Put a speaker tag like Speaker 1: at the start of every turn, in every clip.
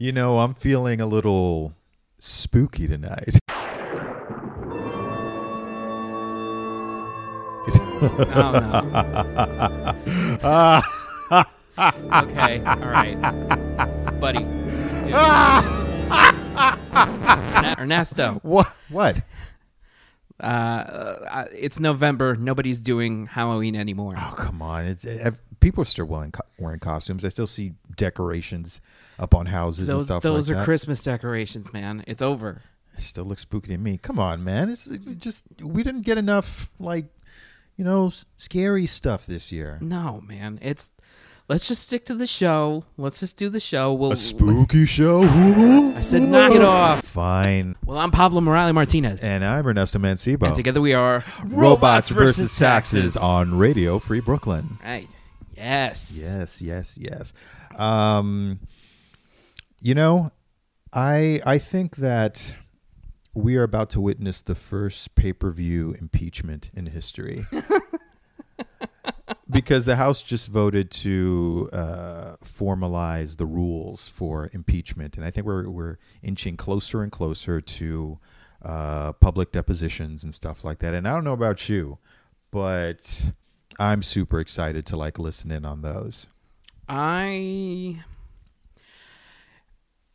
Speaker 1: You know, I'm feeling a little spooky tonight.
Speaker 2: Oh no. okay. All right, buddy. Ernesto,
Speaker 1: what? What?
Speaker 2: uh, uh, it's November. Nobody's doing Halloween anymore.
Speaker 1: Oh, come on. It's uh, people are still wearing, wearing costumes. I still see decorations up on houses and
Speaker 2: those
Speaker 1: stuff
Speaker 2: those
Speaker 1: like
Speaker 2: are
Speaker 1: that.
Speaker 2: Christmas decorations, man. It's over.
Speaker 1: It still looks spooky to me. Come on, man. It's just we didn't get enough like you know scary stuff this year.
Speaker 2: No, man. It's let's just stick to the show. Let's just do the show. We'll
Speaker 1: A spooky show.
Speaker 2: I said knock it off.
Speaker 1: Fine.
Speaker 2: Well, I'm Pablo Morales Martinez.
Speaker 1: And I'm Ernesto Mancibo.
Speaker 2: And together we are
Speaker 1: Robots versus taxes on Radio Free Brooklyn.
Speaker 2: Right. Yes.
Speaker 1: Yes, yes, yes. Um, you know, I I think that we are about to witness the first pay per view impeachment in history. because the House just voted to uh, formalize the rules for impeachment, and I think we're we're inching closer and closer to uh, public depositions and stuff like that. And I don't know about you, but I'm super excited to like listen in on those.
Speaker 2: I.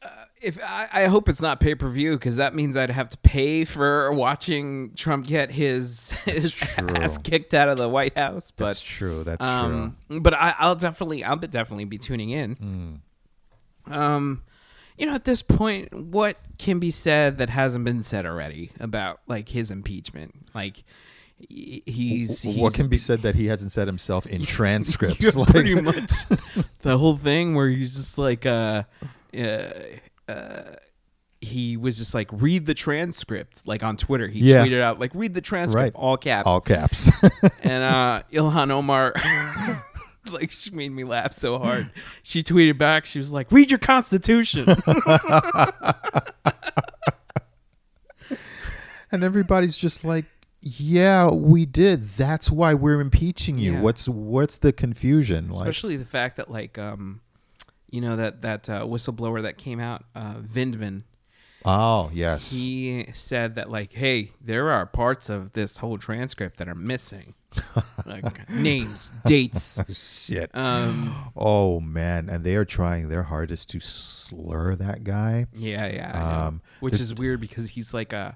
Speaker 2: Uh, if I, I hope it's not pay per view because that means I'd have to pay for watching Trump get his his
Speaker 1: true.
Speaker 2: ass kicked out of the White House. But
Speaker 1: That's true. That's
Speaker 2: um, but I, I'll definitely I'll definitely be tuning in.
Speaker 1: true.
Speaker 2: Um, you know, at this point, what can be said that hasn't been said already about like his impeachment? Like he's, he's
Speaker 1: what can be said that he hasn't said himself in transcripts? Like,
Speaker 2: pretty much the whole thing where he's just like uh uh, uh he was just like read the transcript like on twitter he
Speaker 1: Yeah.
Speaker 2: tweeted out like read the transcript
Speaker 1: Right.
Speaker 2: all caps
Speaker 1: all caps.
Speaker 2: and uh ilhan omar like she made me laugh so hard she tweeted back she was like read your constitution
Speaker 1: and everybody's just like, "Yeah, we did. That's why we're impeaching you.
Speaker 2: Yeah.
Speaker 1: What's what's the confusion?" Like,
Speaker 2: especially the fact that like um you know that that uh, whistleblower that came out uh vindman
Speaker 1: oh yes,
Speaker 2: he said that like hey there are parts of this whole transcript that are missing like names dates
Speaker 1: shit.
Speaker 2: um
Speaker 1: oh man, and they are trying their hardest to slur that guy.
Speaker 2: yeah yeah
Speaker 1: Um,
Speaker 2: which is weird because he's like a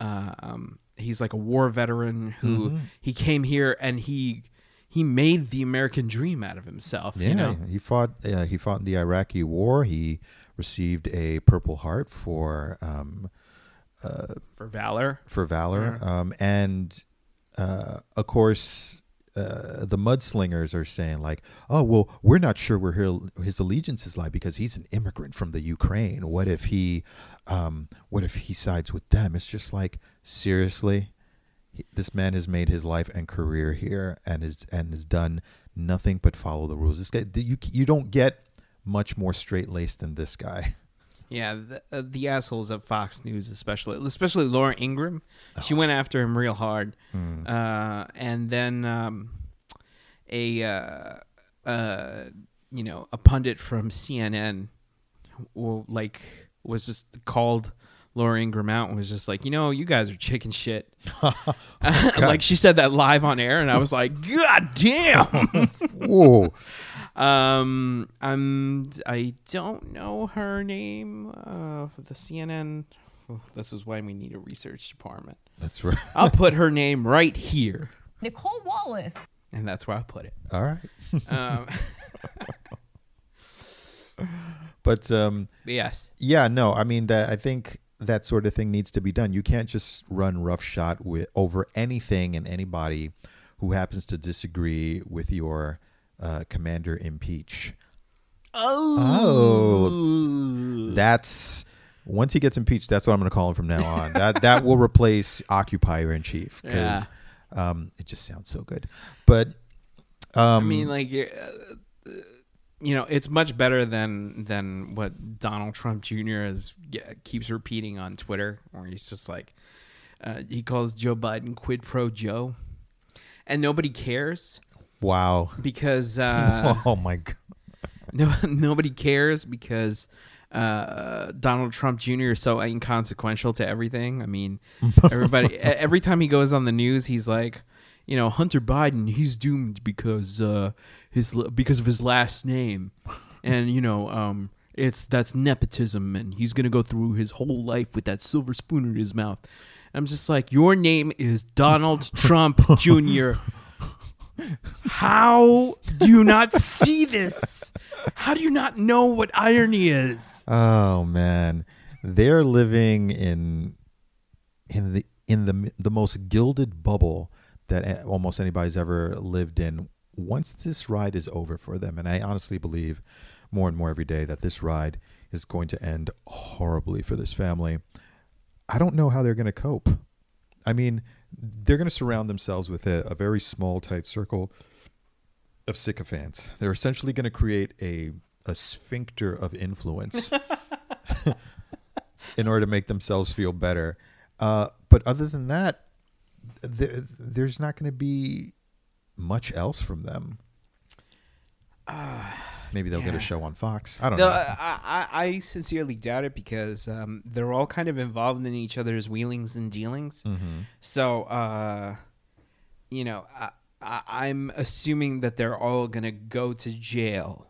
Speaker 2: uh, um he's like a war veteran who
Speaker 1: Mm-hmm.
Speaker 2: he came here and he he made the american dream out of himself
Speaker 1: Yeah,
Speaker 2: you know
Speaker 1: he fought. Uh, he fought in the Iraqi War. He received a Purple Heart for um,
Speaker 2: for valor
Speaker 1: for valor. Um, and uh, of course, uh, the mudslingers are saying like, "Oh, well, we're not sure where his, his allegiances lie because he's an immigrant from the Ukraine. What if he, um, what if he sides with them?" It's just like seriously, this man has made his life and career here and is and has done nothing but follow the rules. This guy, you you don't get much more straight laced than this guy.
Speaker 2: Yeah, the, uh, the assholes at Fox News, especially, especially Laura Ingraham, she went after him real hard, uh, and then um, a uh, uh, you know a pundit from CNN, w- like was just called Laura Ingraham out and was just like, you know, you guys are chicken shit. like she said that live on air, and I was like, God damn.
Speaker 1: Whoa.
Speaker 2: Um, I'm. I don't know her name. Uh, the CNN. Oh, this is why we need a research department.
Speaker 1: That's right.
Speaker 2: I'll put her name right here,
Speaker 3: Nicolle Wallace.
Speaker 2: and that's where I'll put it.
Speaker 1: All right.
Speaker 2: Um,
Speaker 1: But um,
Speaker 2: but yes,
Speaker 1: yeah, no, I mean that I think that sort of thing needs to be done. You can't just run roughshod with over anything and anybody who happens to disagree with your uh, commander impeach. Oh, that's once he gets impeached. That's what I'm going to call him from now on. that that will replace occupier in chief because um, it just sounds so good. But um,
Speaker 2: I mean, like, uh, you know, it's much better than than what Donald Trump Jr. is yeah, keeps repeating on Twitter, where he's just like, uh, he calls Joe Biden quid pro Joe, and nobody cares
Speaker 1: wow.
Speaker 2: because uh,
Speaker 1: oh my god.
Speaker 2: no nobody cares because uh, Donald Trump Jr. is so inconsequential to everything. I mean, everybody every time he goes on the news, he's like, you know, Hunter Biden, he's doomed because uh, his because of his last name, and you know, um, it's that's nepotism, and he's gonna go through his whole life with that silver spoon in his mouth. I'm just like, your name is Donald Trump Jr. How do you not see this? How do you not know what irony is?
Speaker 1: Oh man, they're living in in the in the the most gilded bubble that almost anybody's ever lived in. Once this ride is over for them, and I honestly believe more and more every day that this ride is going to end horribly for this family. I don't know how they're going to cope. I mean, they're going to surround themselves with a, a very small, tight circle of sycophants. They're essentially going to create a a sphincter of influence in order to make themselves feel better. Uh, but other than that, th- there's not going to be much else from them. Maybe they'll get a show on Fox. I don't
Speaker 2: No,
Speaker 1: know.
Speaker 2: I, I, I sincerely doubt it because um, they're all kind of involved in each other's wheelings and dealings.
Speaker 1: Mm-hmm.
Speaker 2: So, uh, you know, I, I, I'm assuming that they're all gonna go to jail,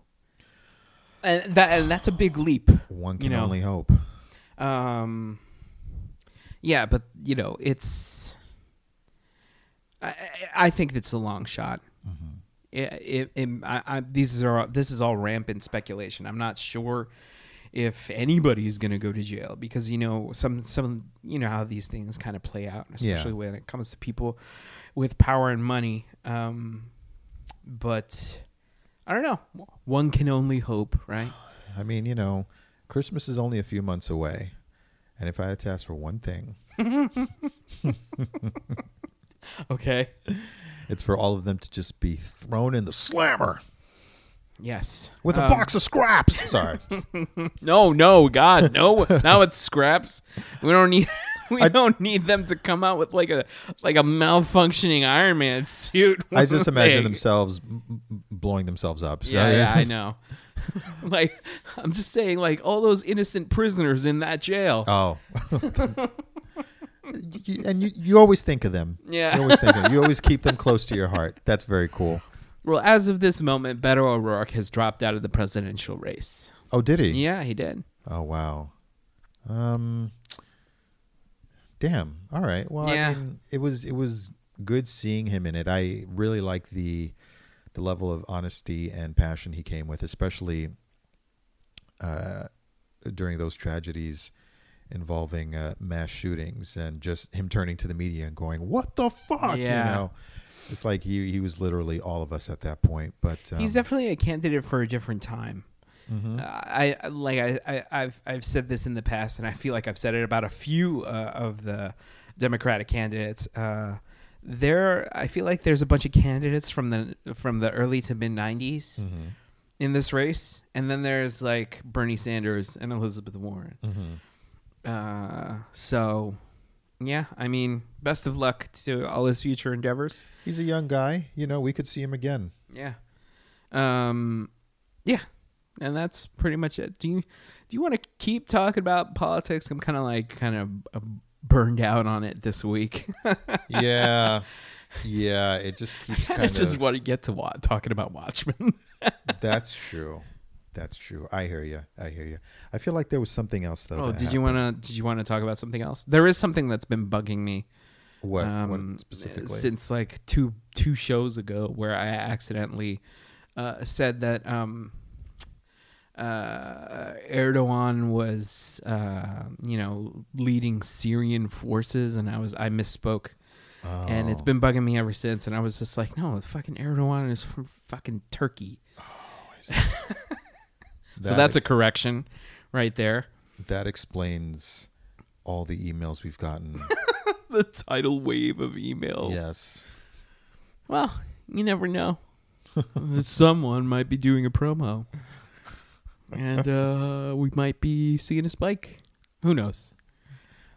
Speaker 2: and that and that's a big leap.
Speaker 1: One
Speaker 2: you
Speaker 1: can
Speaker 2: know.
Speaker 1: only hope.
Speaker 2: Um, yeah, but you know, it's. I, I- think it's a long shot. It, it, it, I, I, these are this is all rampant speculation. I'm not sure if anybody's going to go to jail because you know some some you know how these things kind of play out, especially when it comes to people with power and money. Um, but I don't know. One can only hope, right?
Speaker 1: I mean, you know, Christmas is only a few months away. And if I had to ask for one thing,
Speaker 2: Okay.
Speaker 1: it's for all of them to just be thrown in the slammer
Speaker 2: Yes.
Speaker 1: with a
Speaker 2: Um,
Speaker 1: box of scraps. Sorry.
Speaker 2: No, no, God, no. now it's scraps. We don't need. We
Speaker 1: I-
Speaker 2: don't need them to come out with like a like a malfunctioning Iron Man suit.
Speaker 1: I just imagine
Speaker 2: Like-
Speaker 1: themselves m- m- blowing themselves up. So,
Speaker 2: Yeah, yeah, I know. like I'm just saying, like all those innocent prisoners in that jail.
Speaker 1: Oh. You- and you, you always think of them.
Speaker 2: Yeah.
Speaker 1: You always think of them. You always keep them close to your heart. That's very cool.
Speaker 2: Well, as of this moment, Beto O'Rourke has dropped out of the presidential race.
Speaker 1: Oh, did he?
Speaker 2: Yeah, he did.
Speaker 1: Oh, wow. Um. Damn. All right. Well,
Speaker 2: Yeah.
Speaker 1: I mean, it was it was good seeing him in it. I really like the the level of honesty and passion he came with, especially uh, during those tragedies involving uh, mass shootings and just him turning to the media and going, "What the fuck?"
Speaker 2: Yeah.
Speaker 1: You know, it's like he he was literally all of us at that point. But um,
Speaker 2: He's definitely a candidate for a different time.
Speaker 1: mhm.
Speaker 2: Uh, I like I, I I've I've said this in the past, and I feel like I've said it about a few uh, of the Democratic candidates. Uh, there, I feel like there's a bunch of candidates from the from the early to mid '90s
Speaker 1: Mhm.
Speaker 2: in this race, and then there's like Bernie Sanders and Elizabeth Warren.
Speaker 1: Mhm.
Speaker 2: Uh, so, yeah, I mean, best of luck to all his future endeavors.
Speaker 1: He's a young guy. You know, we could see him again.
Speaker 2: Yeah. Um yeah. And that's pretty much it. Do you do you want to keep talking about politics? I'm kind of like kind of uh, burned out on it this week.
Speaker 1: yeah yeah it just keeps
Speaker 2: I
Speaker 1: kind
Speaker 2: just
Speaker 1: of
Speaker 2: want to get to wa- talking about Watchmen.
Speaker 1: that's true that's true. I hear you i hear you i feel like there was something else though
Speaker 2: oh, did you want to did you want to talk about something else? There is something that's been bugging me
Speaker 1: what,
Speaker 2: um,
Speaker 1: what specifically?
Speaker 2: since like two two shows ago where I accidentally uh, said that um, uh, Erdogan was uh, you know leading Syrian forces, and I was I misspoke, and it's been bugging me ever since. And I was just like, no, fucking Erdogan is from fucking Turkey, so that's a correction right there.
Speaker 1: that explains all the emails we've gotten
Speaker 2: the tidal wave of emails.
Speaker 1: yes
Speaker 2: Well, you never know. Someone might be doing a promo. And uh, we might be seeing a spike. Who knows?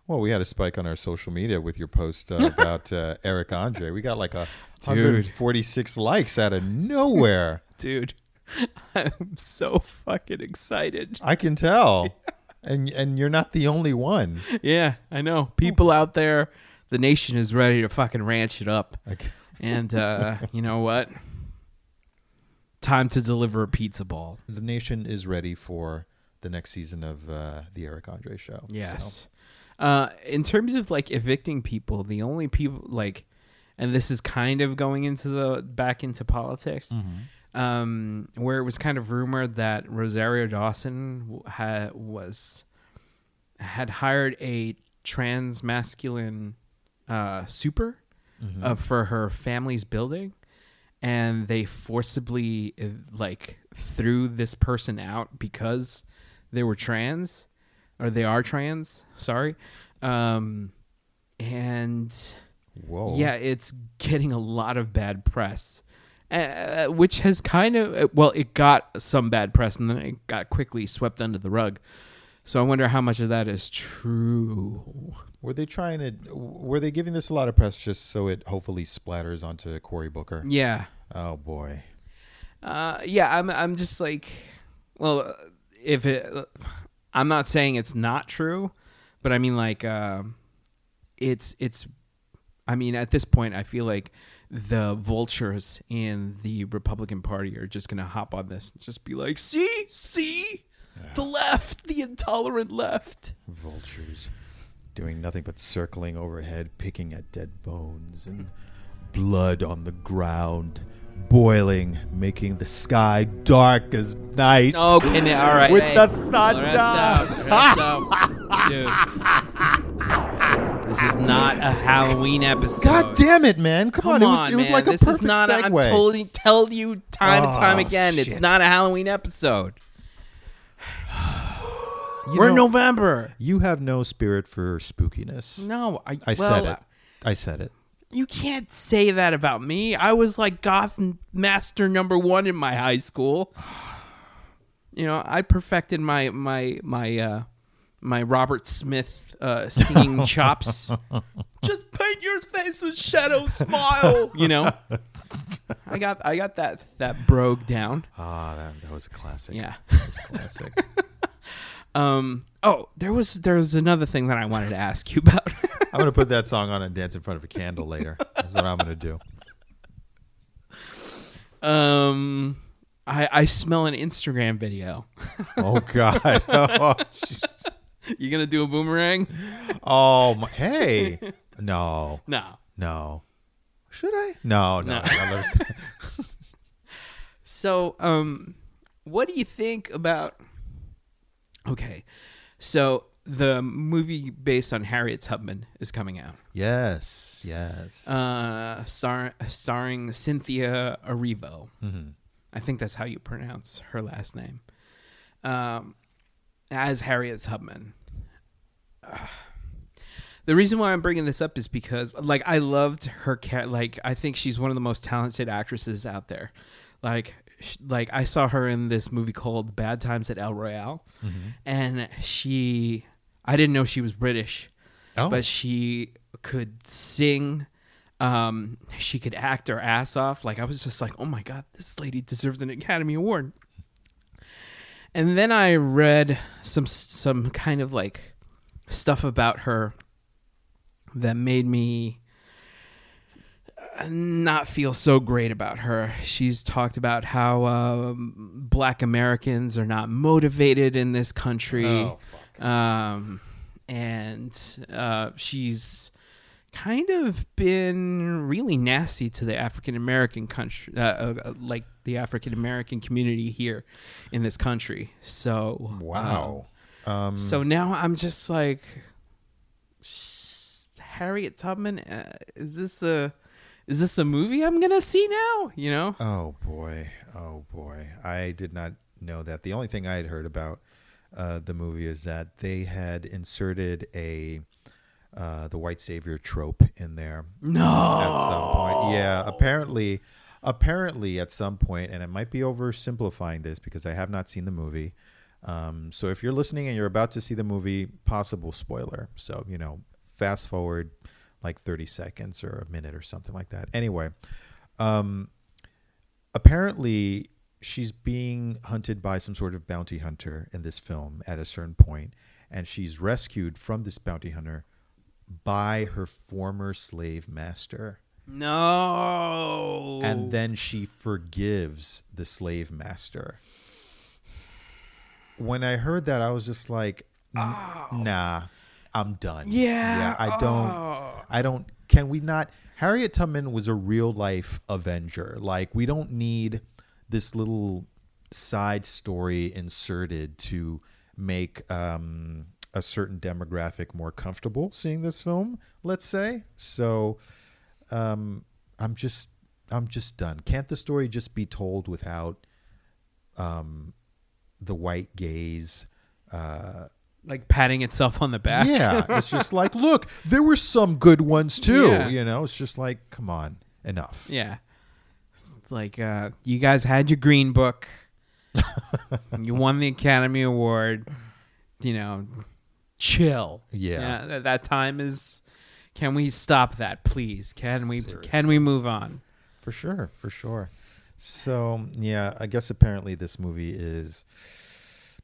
Speaker 1: well we had a spike on our social media with your post uh, about uh, eric andre we got like a
Speaker 2: Dude.
Speaker 1: 146 likes out of nowhere
Speaker 2: Dude. I'm so fucking excited.
Speaker 1: I can tell. and and you're not the only one.
Speaker 2: Yeah, I know. People out there, the nation is ready to fucking ranch it up. And uh, you know what? Time to deliver a pizza ball.
Speaker 1: the nation is ready for the next season of uh, the Eric Andre show.
Speaker 2: Yes. Uh, in terms of like evicting people, the only people like, and this is kind of going into the back into politics,
Speaker 1: So, mhm.
Speaker 2: Um, where it was kind of rumored that Rosario Dawson had was had hired a trans masculine uh, super
Speaker 1: Mhm.
Speaker 2: uh, for her family's building, and they forcibly uh, like threw this person out because they were trans, or they are trans. Sorry, um, and
Speaker 1: Whoa.
Speaker 2: yeah, it's getting a lot of bad press. Uh, which has kind of uh, well, it got some bad press and then it got quickly swept under the rug. So I wonder how much of that is true.
Speaker 1: Were they trying to? Were they giving this a lot of press just so it hopefully splatters onto Cory Booker?
Speaker 2: Yeah,
Speaker 1: Oh boy.
Speaker 2: Uh, yeah, I'm. I'm just like, well, uh, if it, I'm not saying it's not true, but I mean like, um it's it's. I mean, at this point, I feel like the vultures in the Republican Party are just gonna hop on this and just be like, see, see, the left, the intolerant left.
Speaker 1: Vultures doing nothing but circling overhead, picking at dead bones and blood on the ground, boiling, making the sky dark as night.
Speaker 2: Okay, all right,
Speaker 1: With
Speaker 2: hey,
Speaker 1: the thunder.
Speaker 2: dude. This is not a Halloween episode.
Speaker 1: God damn it, man! Come,
Speaker 2: Come
Speaker 1: on, it was, it was
Speaker 2: man.
Speaker 1: like a
Speaker 2: this
Speaker 1: perfect
Speaker 2: is not. A, I'm
Speaker 1: segue.
Speaker 2: totally telling you time and time
Speaker 1: Oh,
Speaker 2: again. It's
Speaker 1: shit.
Speaker 2: not a Halloween episode.
Speaker 1: You
Speaker 2: We're in
Speaker 1: know,
Speaker 2: November.
Speaker 1: You have no spirit for spookiness.
Speaker 2: No, I.
Speaker 1: I
Speaker 2: well,
Speaker 1: said it. I said it.
Speaker 2: You can't say that about me. I was like goth master number one in my high school. You know, I perfected my my my uh my Robert Smith uh singing chops. Just paint your face a shadow smile. You know, I got I got that that brogue down.
Speaker 1: Ah, that, that was a classic.
Speaker 2: Yeah.
Speaker 1: That was a classic.
Speaker 2: Um. Oh, there was there was another thing that I wanted to ask you about.
Speaker 1: I'm gonna put that song on and dance in front of a candle later. That's what I'm gonna do.
Speaker 2: um. I I smell an Instagram video.
Speaker 1: Oh God. Oh.
Speaker 2: You gonna do a boomerang?
Speaker 1: oh my. Hey. No.
Speaker 2: No.
Speaker 1: No. Should I? No. No.
Speaker 2: No.
Speaker 1: let's-
Speaker 2: So, um, what do you think about? Okay, so the movie based on Harriet Tubman is coming out,
Speaker 1: yes. Yes.
Speaker 2: uh, star- starring Cynthia Erivo.
Speaker 1: Mhm.
Speaker 2: I think that's how you pronounce her last name. Um, as Harriet Tubman. The reason why I'm bringing this up is because, like, I loved her cat. Like, I think she's one of the most talented actresses out there. Like, sh- like I saw her in this movie called Bad Times at El Royale,
Speaker 1: Mhm.
Speaker 2: and she, I didn't know she was British
Speaker 1: Oh.
Speaker 2: but she could sing um she could act her ass off like i was just like oh my god this lady deserves an academy award and then i read some some kind of like stuff about her that made me uh, not feel so great about her. She's talked about how um, black Americans are not motivated in this country
Speaker 1: Oh,
Speaker 2: um, and uh, she's kind of been really nasty to the African American country, uh, uh, like the African American community here in this country. So
Speaker 1: Wow. Um,
Speaker 2: um, so now I'm just like, "Sh- Harriet Tubman, uh, is this a is this a movie I'm gonna see now? You know?
Speaker 1: Oh boy, oh boy! I did not know that. The only thing I had heard about uh, the movie is that they had inserted a uh, the white savior trope in there
Speaker 2: No.
Speaker 1: at some point. Yeah, apparently, apparently at some point, and it might be oversimplifying this because I have not seen the movie. Um, so if you're listening and you're about to see the movie, possible spoiler. So you know, fast forward like 30 seconds or a minute or something like that. Anyway, um, apparently she's being hunted by some sort of bounty hunter in this film at a certain point, and she's rescued from this bounty hunter by her former slave master.
Speaker 2: No.
Speaker 1: And then she forgives the slave master. When I heard that, I was just like, "N- "Nah, I'm done."
Speaker 2: Yeah.
Speaker 1: I don't.
Speaker 2: Oh.
Speaker 1: I don't. Can we not? Harriet Tubman was a real life Avenger. Like we don't need this little side story inserted to make um, a certain demographic more comfortable seeing this film. Let's say so. Um, I'm just. I'm just done. Can't the story just be told without um, the white gaze? Uh,
Speaker 2: like patting itself on the back.
Speaker 1: yeah, it's just like, look, there were some good ones too.
Speaker 2: Yeah.
Speaker 1: You know, it's just like, come on, enough.
Speaker 2: Yeah. It's like uh, you guys had your green book. you won the Academy Award. You know, chill.
Speaker 1: Yeah.
Speaker 2: that, that time is. Can we stop that, please? Can we? Can we move on?
Speaker 1: For sure, for sure. So yeah, I guess apparently this movie is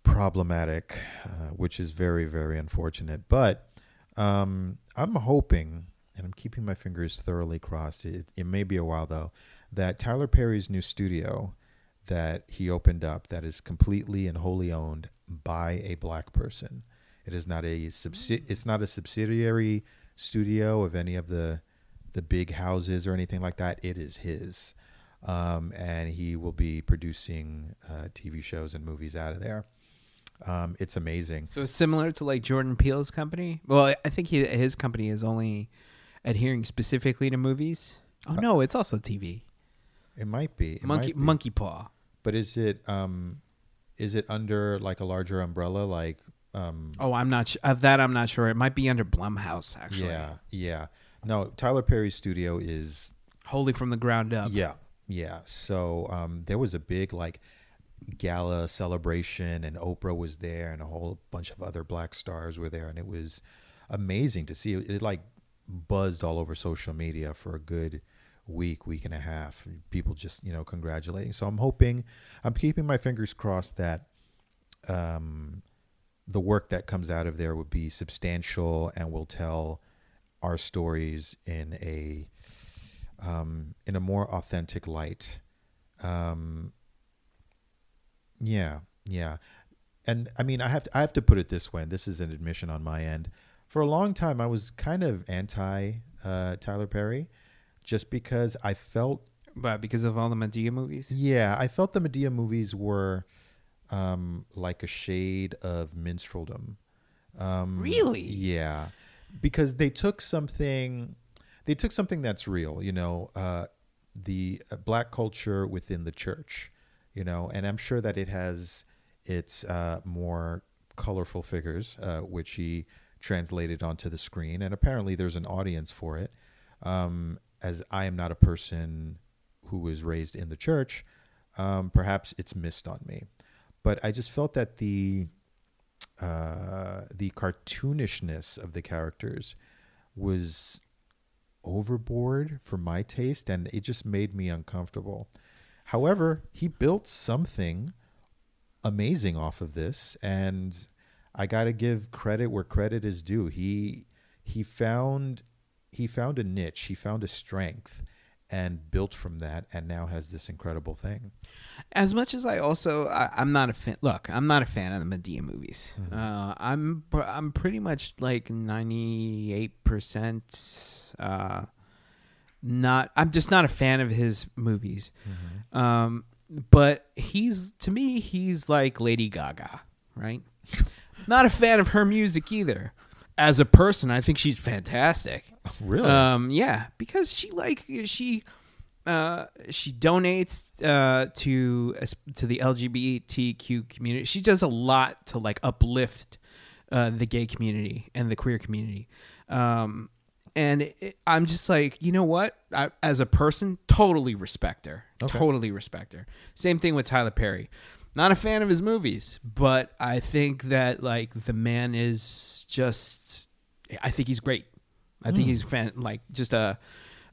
Speaker 1: problematic, uh, which is very, very unfortunate. But um, I'm hoping, and I'm keeping my fingers thoroughly crossed. It, it may be a while though. That Tyler Perry's new studio that he opened up, that is completely and wholly owned by a black person. It is not a subsi- It's not a subsidiary studio of any of the the big houses or anything like that. It is his, um, and he will be producing uh, TV shows and movies out of there. Um, it's amazing.
Speaker 2: So similar to like Jordan Peele's company. Well, I think he, his company is only adhering specifically to movies. Oh no, it's also TV.
Speaker 1: It might be Uh, it
Speaker 2: Monkey
Speaker 1: might be.
Speaker 2: Monkey Paw.
Speaker 1: but is it um, is it under like a larger umbrella? Like um,
Speaker 2: Oh, I'm not sh- of that. I'm not sure. It might be under Blumhouse actually.
Speaker 1: yeah, yeah. No, Tyler Perry's studio is
Speaker 2: wholly from the ground up.
Speaker 1: Yeah, yeah. So um, there was a big like gala celebration, and Oprah was there, and a whole bunch of other black stars were there, and it was amazing to see. It, it like buzzed all over social media for a good week, week and a half. People just you know congratulating. So I'm hoping, I'm keeping my fingers crossed that um, the work that comes out of there would be substantial and will tell our stories in a um, in a more authentic light. Um, yeah, yeah, and I mean, I have to I have to put it this way. And this is an admission on my end. For a long time, I was kind of anti uh, Tyler Perry, just because I felt
Speaker 2: But because of all the Madea movies.
Speaker 1: yeah, I felt the Madea movies were um, like a shade of minstreldom. Um,
Speaker 2: Really?
Speaker 1: Yeah, because they took something, they took something that's real. You know, uh, the uh, black culture within the church. You know, and I'm sure that it has its uh, more colorful figures, uh, which he translated onto the screen, and apparently there's an audience for it. Um, as I am not a person who was raised in the church, um, perhaps it's missed on me. But I just felt that the uh, the cartoonishness of the characters was overboard for my taste, and it just made me uncomfortable. However, he built something amazing off of this, and I got to give credit where credit is due. He he found he found a niche, he found a strength, and built from that, and now has this incredible thing.
Speaker 2: As much as I also, I, I'm not a fan. Look, I'm not a fan of the Madea movies. Uh, I'm I'm pretty much like 98 percent. Uh, not. I'm just not a fan of his movies. Um, but he's to me, he's like Lady Gaga, right? not a fan of her music either. As a person, I think she's fantastic.
Speaker 1: Really?
Speaker 2: Um, yeah, because she like she uh, she donates uh, to to the LGBTQ community. She does a lot to like uplift uh, the gay community and the queer community. Um, and it, I'm just like, you know what? I, as a person, totally respect her.
Speaker 1: Okay.
Speaker 2: Totally respect her. Same thing with Tyler Perry. Not a fan of his movies, but I think that like the man is just. I think he's great. I think he's fan like just a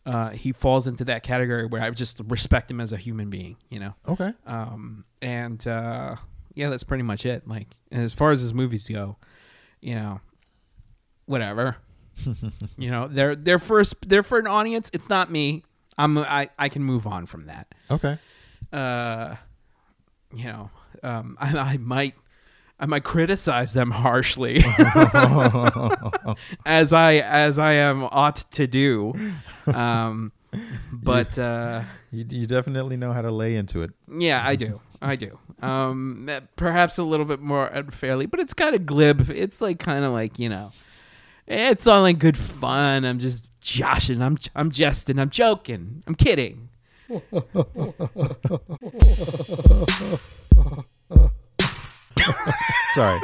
Speaker 2: uh, he falls into that category where I just respect him as a human being. You know.
Speaker 1: Okay.
Speaker 2: Um, and uh, yeah, that's pretty much it. Like as far as his movies go, you know, whatever. you know, they're they're first they're for an audience. It's not me. I'm I I can move on from that.
Speaker 1: Okay.
Speaker 2: Uh, you know, um, I, I might I might criticize them harshly, as I as I am ought to do. Um, but uh,
Speaker 1: You, you definitely know how to lay into it.
Speaker 2: yeah, I do. I do. Um, perhaps a little bit more unfairly, but it's kind of glib. It's like kind of like you know, it's all in good fun. I'm just joshing. I'm I'm jesting. I'm joking. I'm kidding.
Speaker 1: Sorry.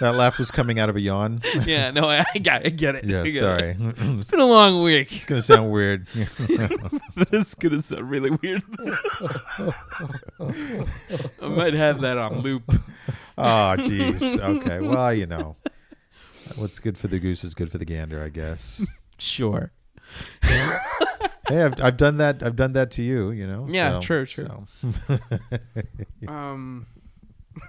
Speaker 1: that laugh was coming out of a yawn.
Speaker 2: Yeah, no, I, I got, I get it.
Speaker 1: Yeah,
Speaker 2: I get
Speaker 1: sorry.
Speaker 2: it.
Speaker 1: it's
Speaker 2: been a long week.
Speaker 1: It's gonna sound weird.
Speaker 2: this is gonna sound really weird. I might have that on loop.
Speaker 1: Oh, jeez. Okay. Well, you know, what's good for the goose is good for the gander, I guess.
Speaker 2: Sure.
Speaker 1: Hey, I've, I've done that. I've done that to you. You know.
Speaker 2: Yeah,
Speaker 1: so-
Speaker 2: true, true.
Speaker 1: so.
Speaker 2: Um.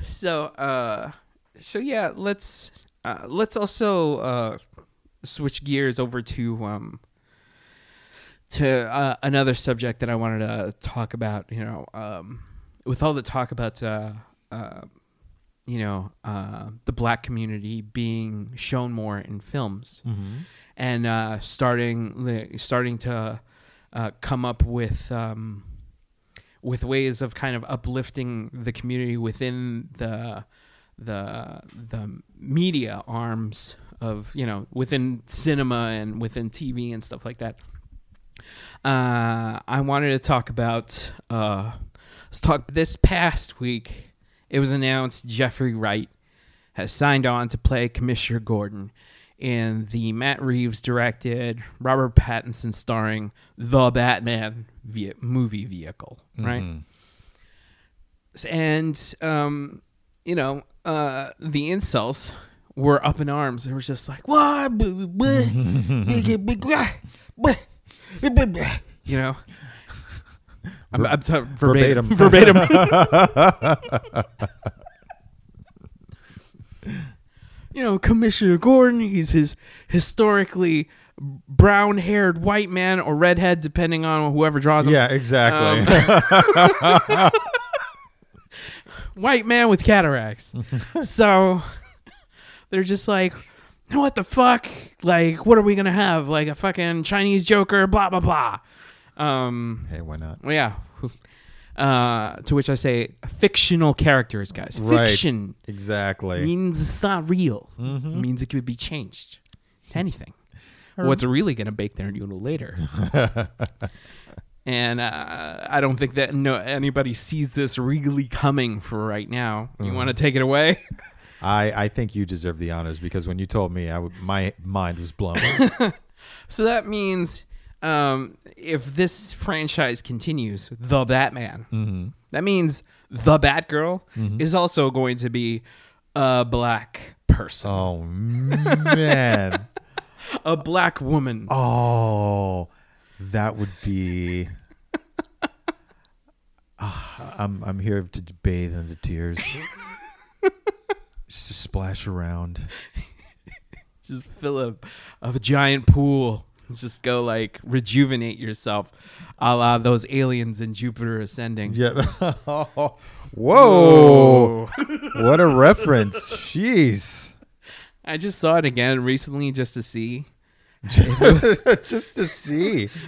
Speaker 2: so, uh, so yeah, let's uh, let's also uh, switch gears over to um to uh, another subject that I wanted to talk about. You know, um, with all the talk about uh, uh, you know uh, the black community being shown more in films
Speaker 1: Mhm.
Speaker 2: and uh, starting starting to uh, come up with um, with ways of kind of uplifting the community within the the the media arms of you know within cinema and within TV and stuff like that. Uh, I wanted to talk about uh, let's talk this past week. It was announced Jeffrey Wright has signed on to play Commissioner Gordon in the Matt Reeves directed, Robert Pattinson starring The Batman ve- movie vehicle, right?
Speaker 1: Mhm.
Speaker 2: And um, you know, uh, the incels were up in arms. They were just like, "What?" you know. I'm, I'm t- verbatim.
Speaker 1: Verbatim.
Speaker 2: Verbatim. you know, Commissioner Gordon, he's his historically brown haired white man or redhead, depending on whoever draws him.
Speaker 1: Yeah, exactly.
Speaker 2: Um, white man with cataracts. so they're just like, what the fuck? Like, what are we gonna have? Like a fucking Chinese Joker? Blah blah blah. Um,
Speaker 1: hey, why not?
Speaker 2: well, yeah. Uh, to which I say, fictional characters, guys.
Speaker 1: Right.
Speaker 2: Fiction
Speaker 1: Exactly.
Speaker 2: means it's not real.
Speaker 1: Mhm.
Speaker 2: It means it could be changed to anything. What's really going to bake their noodle later? and uh, I don't think that no anybody sees this really coming for right now. You
Speaker 1: Mm-hmm.
Speaker 2: want to take it away?
Speaker 1: I, I think you deserve the honors because when you told me, I w- my mind was blown.
Speaker 2: so that means um, if this franchise continues, the Batman,
Speaker 1: hmm
Speaker 2: that means the Batgirl
Speaker 1: Mm-hmm.
Speaker 2: is also going to be a black person,
Speaker 1: Oh man.
Speaker 2: A black woman.
Speaker 1: Oh, that would be. Ah, I'm I'm here to bathe in the tears. Just to splash around.
Speaker 2: just fill up a, a giant pool. Just go like rejuvenate yourself, a la those aliens in Jupiter Ascending.
Speaker 1: Yeah. Whoa! what a reference. Jeez.
Speaker 2: I just saw it again recently just to see.
Speaker 1: Just to see.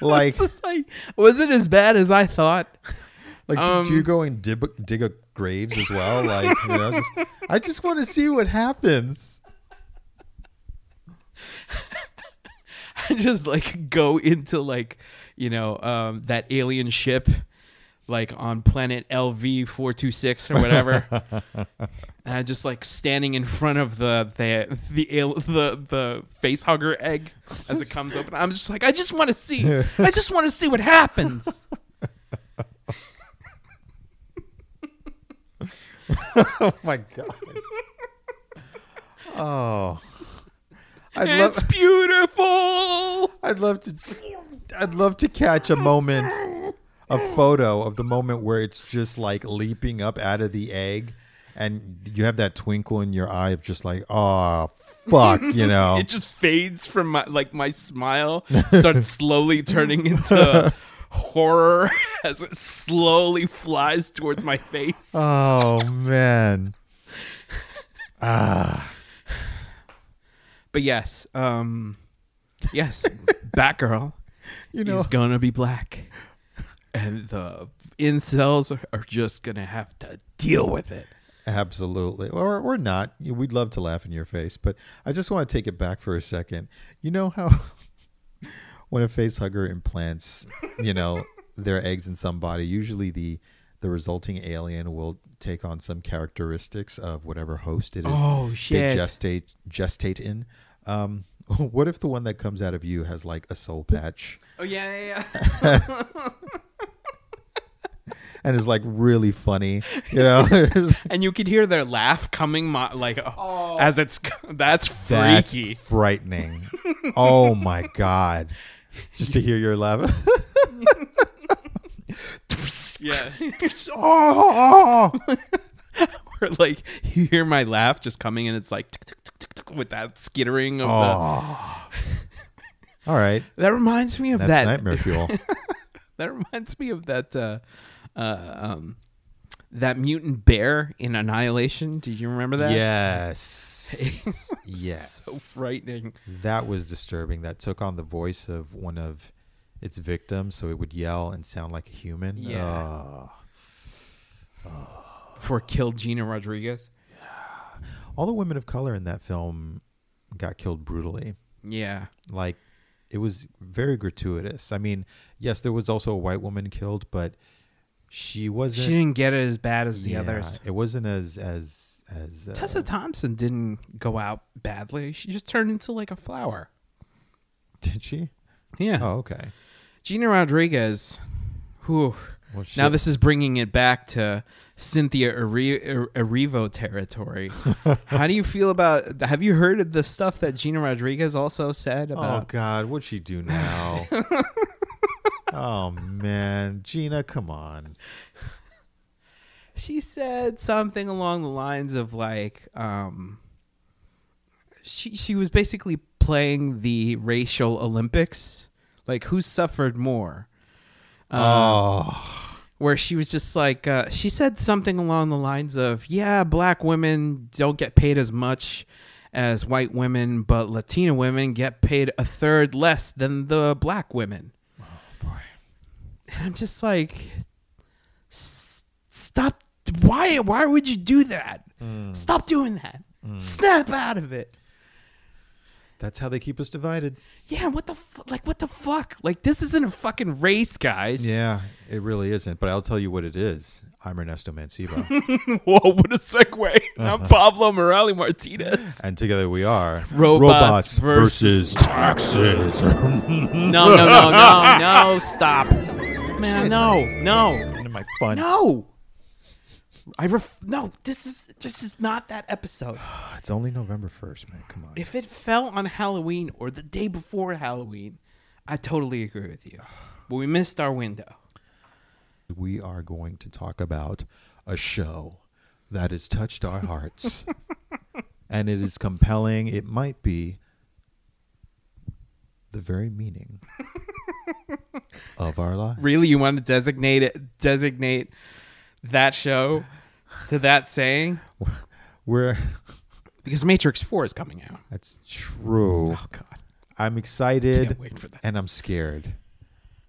Speaker 1: Like,
Speaker 2: just like, was it as bad as I thought?
Speaker 1: like, do- do you
Speaker 2: Um,
Speaker 1: go and dig, dig up graves as well? Like, you know, just, I just want to see what happens.
Speaker 2: I just like go into like, you know, um, that alien ship, like on planet LV four two six or whatever. and I just like standing in front of the the the al- the the face hugger egg as it comes open. I'm just like, I just want to see. I just want to see what happens.
Speaker 1: Oh my god. Oh. I'd love
Speaker 2: it's beautiful.
Speaker 1: I'd love to I'd love to catch a moment a photo of the moment where it's just like leaping up out of the egg and you have that twinkle in your eye of just like oh fuck you know
Speaker 2: It just fades from my like my smile starts slowly turning into horror as it slowly flies towards my face.
Speaker 1: oh man ah
Speaker 2: but yes, um yes, Batgirl
Speaker 1: you know
Speaker 2: is gonna be black. And the incels are, just gonna have to deal with it.
Speaker 1: Absolutely. Or or not. We'd love to laugh in your face, but I just want to take it back for a second. You know how when a face hugger implants, you know, their eggs in somebody, usually the the resulting alien will take on some characteristics of whatever host it is
Speaker 2: Oh
Speaker 1: they
Speaker 2: shit.
Speaker 1: gestate gestate in. Um what if the one that comes out of you has like a soul patch
Speaker 2: oh yeah, yeah, yeah.
Speaker 1: And is like really funny, you know?
Speaker 2: and you could hear their laugh coming mo- like oh. as it's that's
Speaker 1: That's
Speaker 2: freaky.
Speaker 1: frightening. oh my god! Just to hear your laugh.
Speaker 2: yeah.
Speaker 1: oh,
Speaker 2: or like you hear my laugh just coming and it's like tick, tick, tick, tick, tick, with that skittering of the
Speaker 1: Oh. All right,
Speaker 2: that reminds me of
Speaker 1: that's
Speaker 2: that
Speaker 1: nightmare fuel.
Speaker 2: that reminds me of that uh uh um that mutant bear in annihilation did you remember that
Speaker 1: yes, yes.
Speaker 2: so frightening
Speaker 1: that was disturbing. That took on the voice of one of its victims, so it would yell and sound like a human.
Speaker 2: Yeah. For killed gina rodriguez Yeah.
Speaker 1: All the women of color in that film got killed brutally.
Speaker 2: yeah
Speaker 1: like it was very gratuitous. I mean, yes, there was also a white woman killed, but she wasn't.
Speaker 2: she didn't get it as bad as the
Speaker 1: yeah,
Speaker 2: others
Speaker 1: It wasn't as as as. Uh,
Speaker 2: tessa thompson didn't go out badly she just turned into like a flower
Speaker 1: did she?
Speaker 2: yeah
Speaker 1: Oh, okay.
Speaker 2: gina rodriguez who
Speaker 1: Well.
Speaker 2: Now this is bringing it back to Cynthia Eri- Erivo territory. How do you feel about? Have you heard of the stuff that Gina Rodriguez also said about? Oh?
Speaker 1: God, what'd she do now? oh man, Gina, come on.
Speaker 2: She said something along the lines of like, um, she she was basically playing the racial Olympics, like who suffered more. Um,
Speaker 1: oh,
Speaker 2: where she was just like uh, she said something along the lines of yeah black women don't get paid as much as white women but latina women get paid a third less than the black women. And i'm just like "S- stop why why would you do that
Speaker 1: Mm.
Speaker 2: stop doing that snap out of it
Speaker 1: That's how they keep us divided.
Speaker 2: yeah what the fu- like what the fuck like this isn't a fucking race guys
Speaker 1: Yeah, it really isn't. But I'll tell you what it is. I'm Ernesto Manciba,
Speaker 2: whoa what a segue i'm pablo morales martinez
Speaker 1: and together we are
Speaker 2: Robots versus-
Speaker 1: taxes.
Speaker 2: No, no, no, no, no, stop. Man, no, no,
Speaker 1: Into my fun.
Speaker 2: no. I ref- no, this is this is not that episode.
Speaker 1: It's only November first, man. Come on.
Speaker 2: If it fell on Halloween or the day before Halloween, I totally agree with you. But we missed our window.
Speaker 1: we are going to talk about a show that has touched our hearts, and it is compelling. It might be the very meaning of our life.
Speaker 2: Really, you want to designate it designate that show to that saying?
Speaker 1: We're
Speaker 2: Because Matrix 4 is coming out.
Speaker 1: that's true.
Speaker 2: Oh god.
Speaker 1: I'm excited
Speaker 2: Can't wait for that.
Speaker 1: and I'm scared.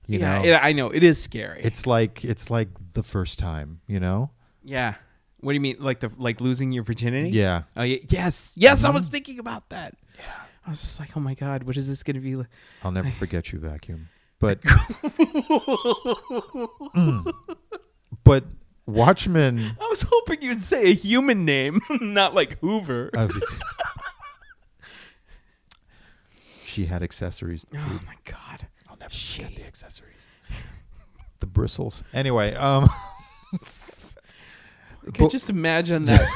Speaker 1: You
Speaker 2: yeah,
Speaker 1: know,
Speaker 2: it- I know. It is scary.
Speaker 1: it's like it's like the first time. You know,
Speaker 2: Yeah. What do you mean, like the like losing your virginity?
Speaker 1: yeah.
Speaker 2: Oh yeah. Yes. Yes. I mm-hmm. was thinking about that. Yeah. I was just like, oh my god, what is this going to be? Like?
Speaker 1: I'll never forget you, vacuum. But Mm. but Watchmen.
Speaker 2: I was hoping you'd say a human name, not like Hoover.
Speaker 1: Was- she had accessories.
Speaker 2: oh my god.
Speaker 1: I'll never
Speaker 2: She-
Speaker 1: forget the accessories. The bristles. Anyway, um,
Speaker 2: I can
Speaker 1: But-
Speaker 2: just imagine that.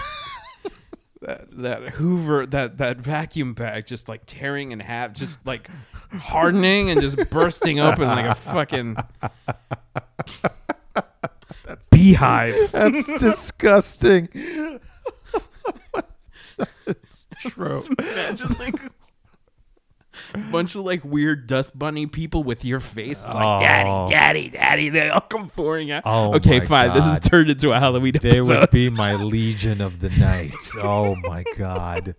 Speaker 2: that that Hoover that that vacuum bag just like tearing in half, just like hardening and just bursting open like a fucking beehive.
Speaker 1: That's disgusting. True.
Speaker 2: Just imagine like a bunch of like weird dust bunny people with your face like
Speaker 1: Oh.
Speaker 2: daddy, daddy, daddy. They all come pouring out.
Speaker 1: Oh
Speaker 2: okay,
Speaker 1: my
Speaker 2: fine. This has turned into a Halloween
Speaker 1: They
Speaker 2: episode.
Speaker 1: would be my legion of the night. Oh my god.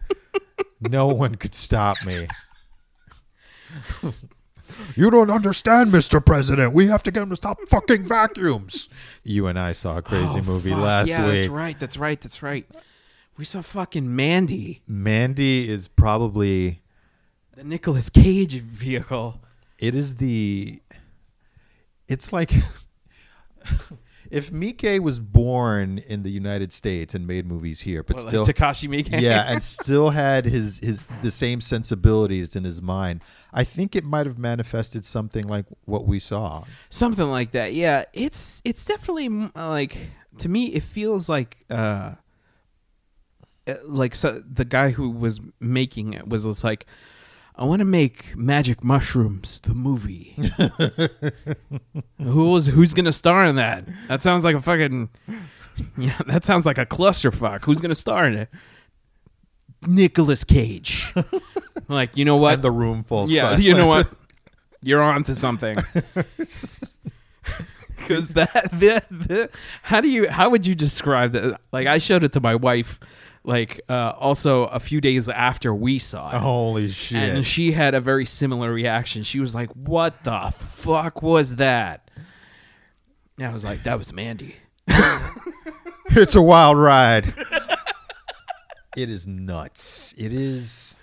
Speaker 1: No one could stop me. You don't understand, Mr. President. We have to get him to stop fucking vacuums. You and I saw a crazy
Speaker 2: Oh,
Speaker 1: movie
Speaker 2: fuck.
Speaker 1: last
Speaker 2: yeah,
Speaker 1: week.
Speaker 2: that's right. That's right. That's right. We saw fucking Mandy,
Speaker 1: Mandy is probably
Speaker 2: the Nicolas Cage vehicle.
Speaker 1: it is the it's like if Miike was born in the United States and made movies here, but
Speaker 2: like
Speaker 1: still
Speaker 2: Takashi Miike.
Speaker 1: yeah, and still had his his the same sensibilities in his mind. I think it might have manifested something like what we saw.
Speaker 2: something like that. Yeah, it's it's definitely like to me. It feels like uh, uh, like so, the guy who was making it was just like, I want to make Magic Mushrooms the movie. who's who's gonna star in that? That sounds like a fucking yeah. That sounds like a clusterfuck. Who's gonna star in it? Nicolas Cage. like you know what?
Speaker 1: And the room falls.
Speaker 2: Yeah,
Speaker 1: silent.
Speaker 2: you know what? You're on to something. Because that, the, the, how do you, how would you describe that? Like, I showed it to my wife, like, uh, also a few days after we saw it.
Speaker 1: Holy shit!
Speaker 2: and she had a very similar reaction. She was like, "What the fuck was that?" And I was like, "That was Mandy."
Speaker 1: it's a wild ride. it is nuts. It is.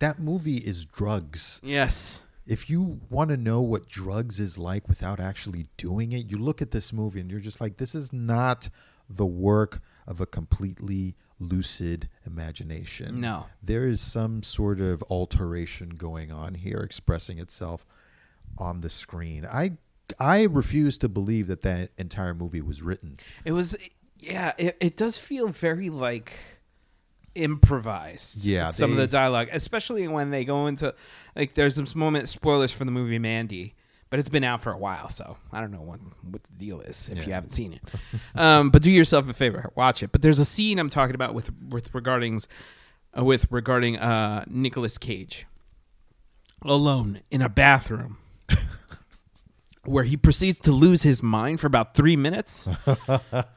Speaker 1: That movie is drugs.
Speaker 2: Yes.
Speaker 1: If you want to know what drugs is like without actually doing it, you look at this movie and you're just like, this is not the work of a completely lucid imagination.
Speaker 2: No.
Speaker 1: There is some sort of alteration going on here expressing itself on the screen. I I refuse to believe that that entire movie was written.
Speaker 2: It was, yeah. It, it does feel very like improvised.
Speaker 1: Yeah,
Speaker 2: some of the dialogue, especially when they go into like there's this moment spoilers for the movie Mandy, but it's been out for a while, so I don't know what what the deal is if you haven't seen it. um, but do yourself a favor, watch it. But there's a scene I'm talking about with with regarding uh, with regarding uh, Nicolas Cage alone in a bathroom. Where he proceeds to lose his mind for about three minutes,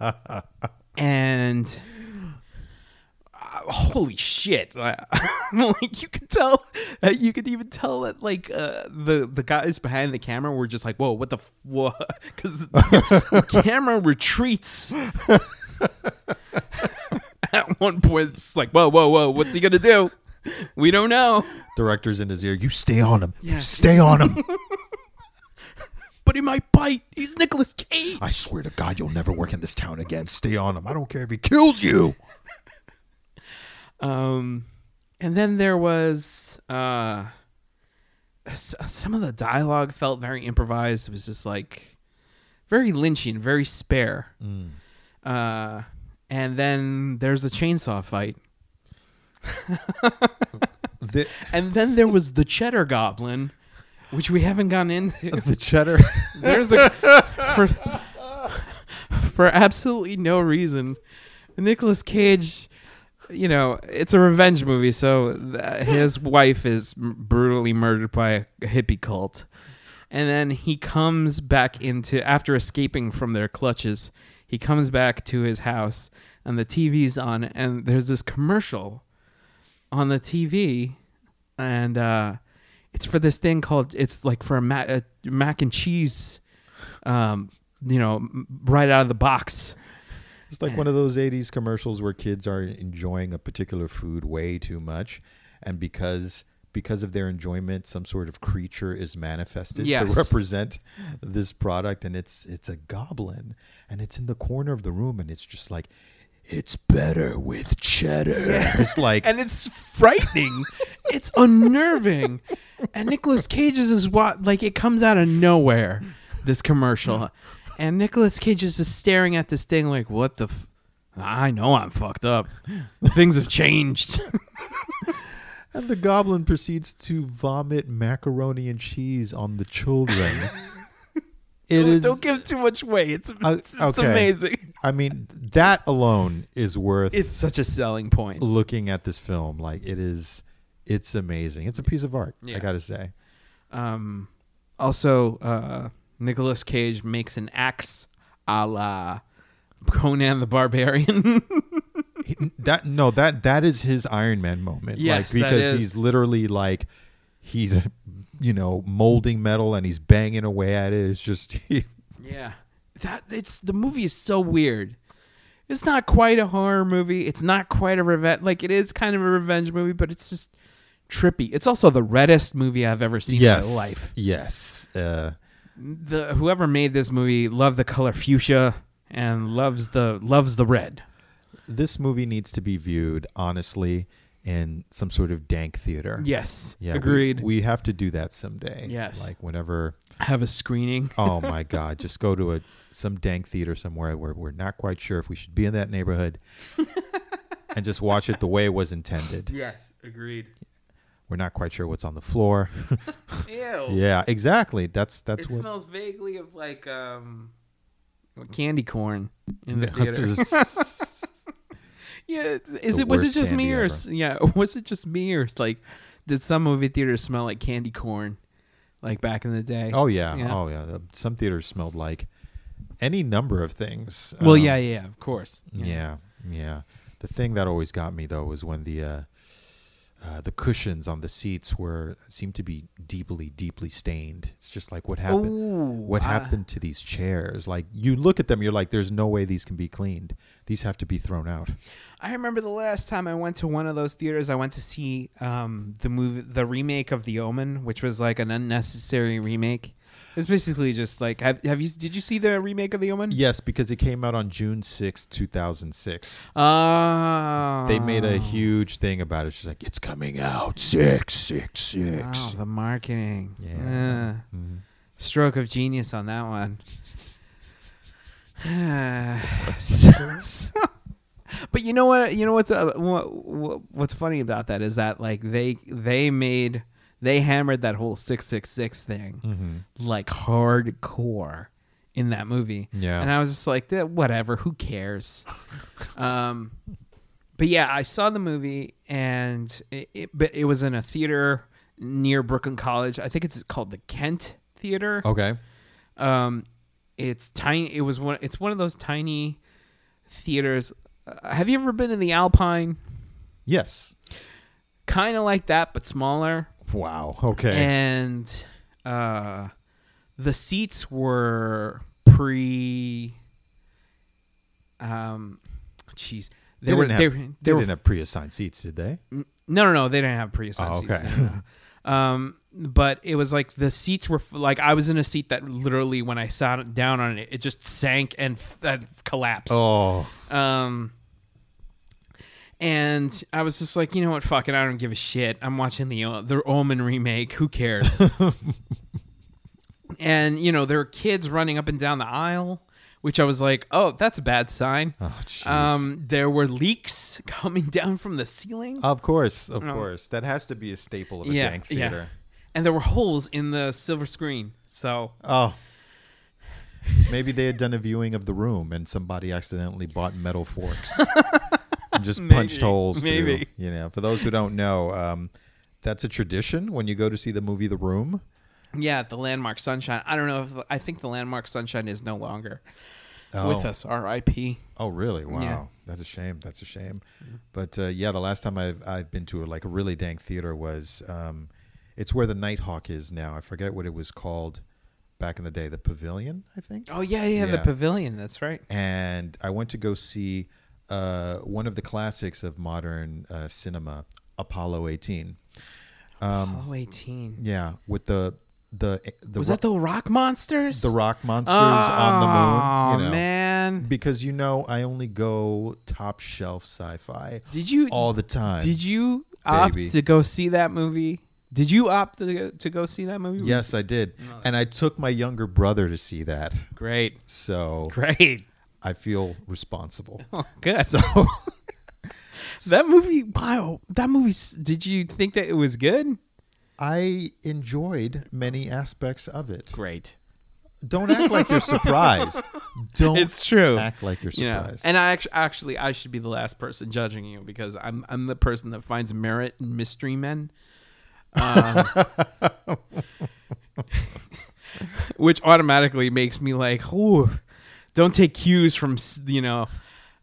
Speaker 2: and holy shit like you could tell uh, you could even tell that like uh, the the guys behind the camera were just like whoa what the fuck? because the camera retreats at one point it's like whoa whoa whoa what's he gonna do we don't know
Speaker 1: Director's in his ear. You stay on him.
Speaker 2: Yeah.
Speaker 1: You stay on him.
Speaker 2: but he might bite he's Nicolas Cage
Speaker 1: I swear to God, you'll never work in this town again. Stay on him. I don't care if he kills you.
Speaker 2: Um, and then there was uh, some of the dialogue felt very improvised. It was just like very Lynchian, very spare. Uh, and then there's a chainsaw fight,
Speaker 1: The,
Speaker 2: and then there was the Cheddar Goblin, which we haven't gone into.
Speaker 1: the cheddar.
Speaker 2: There's a for, for absolutely no reason. Nicolas Cage, you know, it's a revenge movie, so th- his wife is m- brutally murdered by a hippie cult, and then he comes back into after escaping from their clutches. He comes back to his house, and the TV's on, and there's this commercial on the TV, and uh, it's for this thing called it's like for a, ma- a mac and cheese, um, you know, right out of the box.
Speaker 1: It's like one of those 80s commercials where kids are enjoying a particular food way too much and because because of their enjoyment some sort of creature is manifested
Speaker 2: Yes.
Speaker 1: to represent this product and it's it's a goblin and it's in the corner of the room and it's just like it's better with cheddar. It's like
Speaker 2: and it's frightening. it's unnerving. And Nicolas Cage's is what like it comes out of nowhere. This commercial, and Nicolas Cage is just staring at this thing like, "What the? F- I know I'm fucked up. Things have changed.
Speaker 1: And the goblin proceeds to vomit macaroni and cheese on the children. It
Speaker 2: don't,
Speaker 1: is.
Speaker 2: don't give too much weight. It's
Speaker 1: Uh,
Speaker 2: it's,
Speaker 1: okay.
Speaker 2: amazing.
Speaker 1: I mean, that alone is worth
Speaker 2: It's such a selling point.
Speaker 1: looking at this film. Like it is. It's amazing. It's a piece of art.
Speaker 2: Yeah.
Speaker 1: I gotta say.
Speaker 2: Um, also, uh, Nicolas Cage makes an axe a la Conan the Barbarian.
Speaker 1: That no, that that is his Iron Man moment.
Speaker 2: Yes,
Speaker 1: like because he's literally like he's you know molding metal and he's banging away at it. It's just
Speaker 2: yeah, that it's the movie is so weird. It's not quite a horror movie. It's not quite a revenge. Like it is kind of a revenge movie, but it's just trippy. It's also the reddest movie I've ever seen
Speaker 1: yes,
Speaker 2: in my life.
Speaker 1: yes. Uh,
Speaker 2: The whoever made this movie loved the color fuchsia and loves the loves the red.
Speaker 1: this movie needs to be viewed honestly in some sort of dank theater.
Speaker 2: Yes,
Speaker 1: Yeah, we-
Speaker 2: agreed.
Speaker 1: We, have to do that someday.
Speaker 2: Yes.
Speaker 1: like whenever.
Speaker 2: Have a screening.
Speaker 1: Oh my God! Just go to a some dank theater somewhere where we're not quite sure if we should be in that neighborhood, and just watch it the way it was intended.
Speaker 2: Yes, agreed.
Speaker 1: We're not quite sure what's on the floor.
Speaker 2: Ew.
Speaker 1: Yeah, exactly. That's that's
Speaker 2: it
Speaker 1: what.
Speaker 2: smells vaguely of like um candy corn in the theater. Yeah, is
Speaker 1: The
Speaker 2: it was it
Speaker 1: worst
Speaker 2: just me
Speaker 1: candy
Speaker 2: or s- yeah, was it just me or s- like did some movie theaters smell like candy corn like back in the day?
Speaker 1: oh yeah.
Speaker 2: Yeah.
Speaker 1: Oh yeah. Some theaters smelled like any number of things.
Speaker 2: well,
Speaker 1: Um,
Speaker 2: yeah, yeah, of course.
Speaker 1: Yeah, yeah. The thing that always got me though was when the uh, uh, the cushions on the seats were seemed to be deeply, deeply stained. It's just like what happened.
Speaker 2: Ooh,
Speaker 1: what
Speaker 2: I-
Speaker 1: happened to these chairs? Like you look at them, you're like, "There's no way these can be cleaned. These have to be thrown out."
Speaker 2: I remember the last time I went to one of those theaters, I went to see um, the movie, the remake of The Omen, which was like an unnecessary remake. It's basically just like, have, have you? Did you see the remake of The Omen?
Speaker 1: Yes, because it came out on June sixth, two 2006.
Speaker 2: Oh,
Speaker 1: They made a huge thing about it. She's like, "It's coming out six, six, six.
Speaker 2: Oh, the marketing.
Speaker 1: Yeah. Mhm.
Speaker 2: stroke of genius on that one. But you know what? You know what's uh, what, what's funny about that is that like they they made they hammered that whole six six six thing
Speaker 1: Mhm.
Speaker 2: like hardcore in that movie.
Speaker 1: Yeah.
Speaker 2: And I was just like, "Eh, whatever, who cares? um, but yeah, I saw the movie, and it, it, but it was in a theater near Brooklyn College. I think it's called the Kent Theater.
Speaker 1: Okay.
Speaker 2: Um, it's tiny. It was one. It's one of those tiny theaters. Uh, have you ever been in the Alpine?
Speaker 1: Yes.
Speaker 2: Kind of like that, but smaller.
Speaker 1: Wow. Okay.
Speaker 2: and uh, the seats were pre. Um, jeez,
Speaker 1: they,
Speaker 2: they, were
Speaker 1: didn't
Speaker 2: they,
Speaker 1: have,
Speaker 2: were-
Speaker 1: they
Speaker 2: they were
Speaker 1: didn't have pre-assigned seats, did they?
Speaker 2: no no no they didn't have pre-assigned
Speaker 1: Oh,
Speaker 2: seats.
Speaker 1: okay.
Speaker 2: no, no. Um, but it was like the seats were f- like I was in a seat that literally when I sat down on it, it just sank and f- uh, collapsed.
Speaker 1: Oh.
Speaker 2: Um, and I was just like, you know what, fuck it, I don't give a shit. I'm watching the O- the Omen remake. Who cares? and you know there were kids running up and down the aisle, which I was like, oh, that's a bad sign.
Speaker 1: Oh.
Speaker 2: Um, there were leaks coming down from the ceiling,
Speaker 1: of course, of
Speaker 2: No.
Speaker 1: course. That has to be a staple of a
Speaker 2: Yeah,
Speaker 1: dank
Speaker 2: yeah.
Speaker 1: theater.
Speaker 2: and there were holes in the silver screen. So
Speaker 1: Oh. Maybe they had done a viewing of the room and somebody accidentally bought metal forks just punched holes
Speaker 2: maybe.
Speaker 1: through. You know, for those who don't know, um, that's a tradition when you go to see the movie The Room.
Speaker 2: yeah, the landmark sunshine. I don't know if I think the landmark sunshine is no longer
Speaker 1: Oh.
Speaker 2: with us. R.I.P.
Speaker 1: Oh, really? Wow,
Speaker 2: Yeah.
Speaker 1: that's a shame. That's a shame. But uh, yeah, the last time I've I've been to a, like a really dank theater was um, it's where the Nitehawk is now. I forget what it was called back in the day. The Pavilion, I think.
Speaker 2: Oh yeah, yeah, the pavilion. That's right.
Speaker 1: And I went to go see uh, one of the classics of modern uh, cinema, Apollo 18. Um,
Speaker 2: Apollo 18.
Speaker 1: yeah, with the the the
Speaker 2: was
Speaker 1: ro-
Speaker 2: that the rock monsters?
Speaker 1: the rock monsters on the
Speaker 2: Oh
Speaker 1: moon? You know,
Speaker 2: man,
Speaker 1: because you know I only go top shelf sci-fi
Speaker 2: did you
Speaker 1: all the time.
Speaker 2: did you opt
Speaker 1: baby.
Speaker 2: to go see that movie? Did you opt to go, to go see that movie?
Speaker 1: Yes, I did, and I took my younger brother to see that.
Speaker 2: Great,
Speaker 1: So
Speaker 2: great.
Speaker 1: I feel responsible.
Speaker 2: Oh, good.
Speaker 1: So
Speaker 2: that movie. Wow. That movie. Did you think that it was good?
Speaker 1: I enjoyed many aspects of it.
Speaker 2: Great.
Speaker 1: Don't act like you're surprised. Don't
Speaker 2: It's true.
Speaker 1: act like you're
Speaker 2: You know,
Speaker 1: surprised.
Speaker 2: and I actually, actually, I should be the last person judging you because I'm, I'm the person that finds merit in mystery men, um, which automatically makes me like, ooh, don't take cues from you know,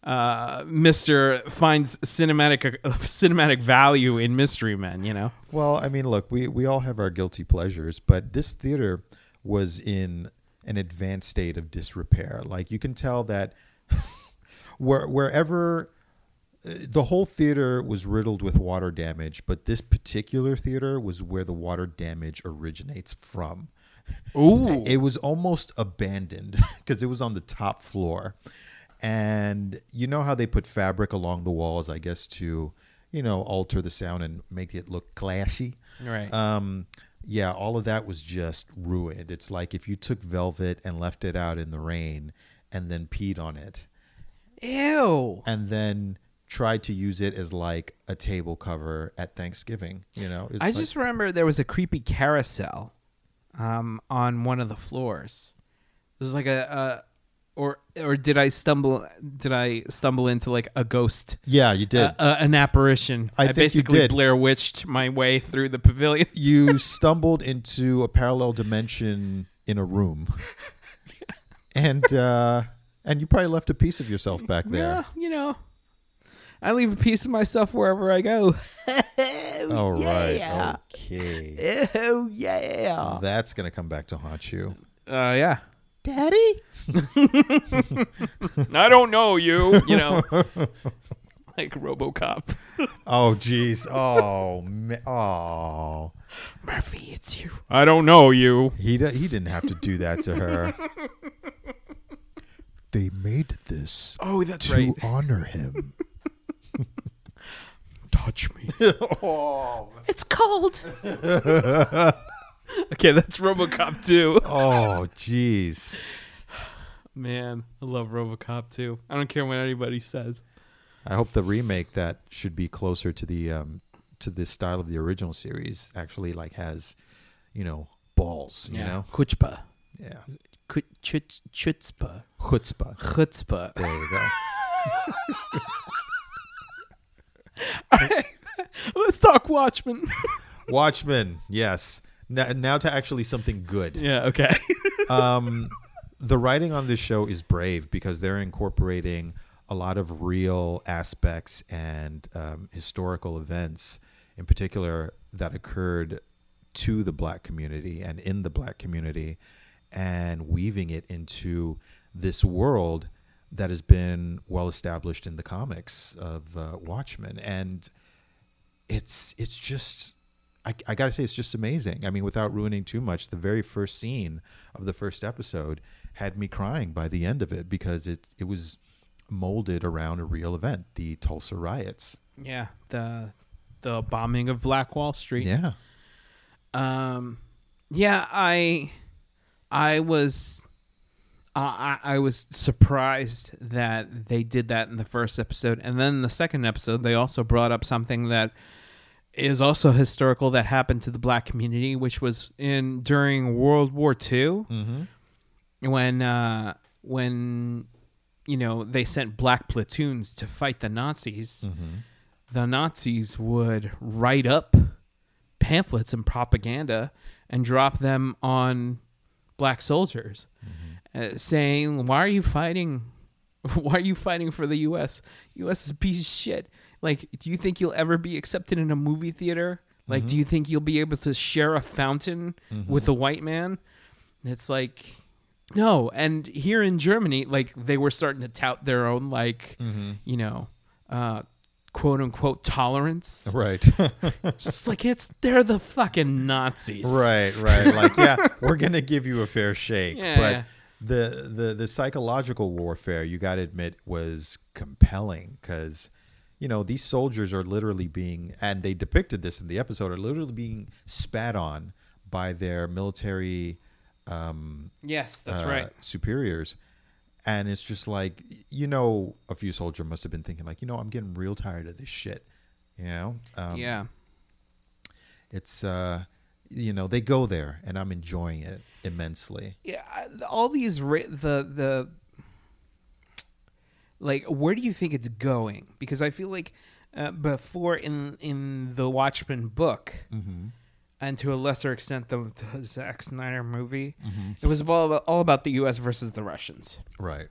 Speaker 2: uh, Mister finds cinematic uh, cinematic value in mystery men. You know,
Speaker 1: Well, I mean, look, we, we all have our guilty pleasures, but this theater was in an advanced state of disrepair. Like you can tell that where, wherever uh, the whole theater was riddled with water damage, but this particular theater was where the water damage originates from.
Speaker 2: Ooh,
Speaker 1: It was almost abandoned because it was on the top floor. And you know how they put fabric along the walls, I guess, to, you know, alter the sound and make it look clashy.
Speaker 2: right.
Speaker 1: Um, yeah, all of that was just ruined. It's like if you took velvet and left it out in the rain and then peed on it
Speaker 2: Ew.
Speaker 1: and then tried to use it as like a table cover at Thanksgiving. You know, It's
Speaker 2: I
Speaker 1: like-
Speaker 2: just remember there was a creepy carousel um, on one of the floors. Was like a, a or or did I stumble did I stumble into like a ghost
Speaker 1: yeah, you did.
Speaker 2: uh, uh, an apparition?
Speaker 1: I think you
Speaker 2: basically. Blair Witched my way through the pavilion.
Speaker 1: you stumbled into a parallel dimension in a room, and uh, and you probably left a piece of yourself back there.
Speaker 2: Yeah, you know. I leave a piece of myself wherever I go.
Speaker 1: All right,
Speaker 2: yeah.
Speaker 1: okay.
Speaker 2: Oh yeah.
Speaker 1: That's gonna come back to haunt you,
Speaker 2: Uh, yeah.
Speaker 1: Daddy.
Speaker 2: I don't know you. You know, like RoboCop.
Speaker 1: Oh, jeez. Oh, ma- oh.
Speaker 2: Murphy, it's you. I don't know you.
Speaker 1: He d- he didn't have to do that to her. they made this
Speaker 2: Oh, that's
Speaker 1: to honor him.
Speaker 2: Touch me.
Speaker 1: oh,
Speaker 2: It's cold. okay, that's RoboCop 2.
Speaker 1: oh, jeez.
Speaker 2: Man, I love RoboCop 2. I don't care what anybody says.
Speaker 1: I hope the remake that should be closer to the um to the style of the original series actually like has, you know, balls. You know,
Speaker 2: Chutzpah.
Speaker 1: yeah,
Speaker 2: Chutz- Chutzpah.
Speaker 1: chutzpah.
Speaker 2: Chutzpah.
Speaker 1: There you go.
Speaker 2: Let's talk Watchmen.
Speaker 1: Watchmen. Yes. Now, now to actually something good.
Speaker 2: yeah, okay.
Speaker 1: um, the writing on this show is brave because they're incorporating a lot of real aspects and um, historical events, in particular, that occurred to the black community and in the black community, and weaving it into this world that has been well established in the comics of uh, Watchmen, and it's it's just I, I gotta say it's just amazing. I mean, without ruining too much, the very first scene of the first episode had me crying by the end of it because it it was molded around a real event, the Tulsa riots.
Speaker 2: yeah, the the bombing of Black Wall Street.
Speaker 1: Yeah,
Speaker 2: Um, yeah, I, I was, uh, I, I was surprised that they did that in the first episode, and then in the second episode, they also brought up something that is also historical that happened to the black community, which was in during World War II
Speaker 1: mm-hmm.
Speaker 2: when uh, when you know they sent black platoons to fight the Nazis
Speaker 1: Mm-hmm.
Speaker 2: the Nazis would write up pamphlets and propaganda and drop them on black soldiers, uh, saying, "Why are you fighting? Why are you fighting for the U.S.? U.S. is a piece of shit. Like, do you think you'll ever be accepted in a movie theater? Like, do you think you'll be able to share a fountain with a white man? It's like." No, and here in Germany, like they were starting to tout their own, like
Speaker 1: Mm-hmm.
Speaker 2: you know, uh, quote unquote tolerance.
Speaker 1: Right,
Speaker 2: Just like it's they're the fucking Nazis.
Speaker 1: right, right. Like, yeah, we're gonna give you a fair shake,
Speaker 2: Yeah,
Speaker 1: but
Speaker 2: yeah.
Speaker 1: The the the psychological warfare, you got to admit, was compelling because. You know, these soldiers are literally being, and they depicted this in the episode, are literally being spat on by their military um,
Speaker 2: Yes, that's
Speaker 1: uh,
Speaker 2: right.
Speaker 1: superiors and it's just like you know, a few soldiers must have been thinking like, you know, I'm getting real tired of this shit. You know, um,
Speaker 2: yeah.
Speaker 1: it's uh, you know, they go there, and I'm enjoying it immensely.
Speaker 2: Yeah, all these ra- the the like where do you think it's going? Because I feel like uh, before in in the Watchmen book,
Speaker 1: Mm-hmm.
Speaker 2: and to a lesser extent the, the Zack Snyder movie, it was all about, all about the U.S. versus the Russians.
Speaker 1: Right,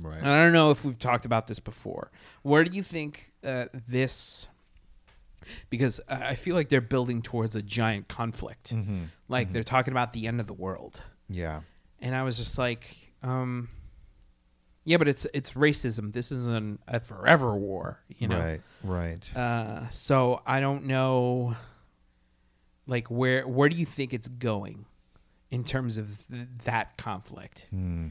Speaker 1: right.
Speaker 2: And I don't know if we've talked about this before. Where do you think uh, this? Because I feel like they're building towards a giant conflict.
Speaker 1: mm-hmm.
Speaker 2: Like they're talking about the end of the world.
Speaker 1: Yeah,
Speaker 2: and I was just like, um, yeah, but it's it's racism. This isn't a forever war, you know.
Speaker 1: right, right.
Speaker 2: Uh, so I don't know, like where where do you think it's going in terms of th- that conflict?
Speaker 1: Hmm.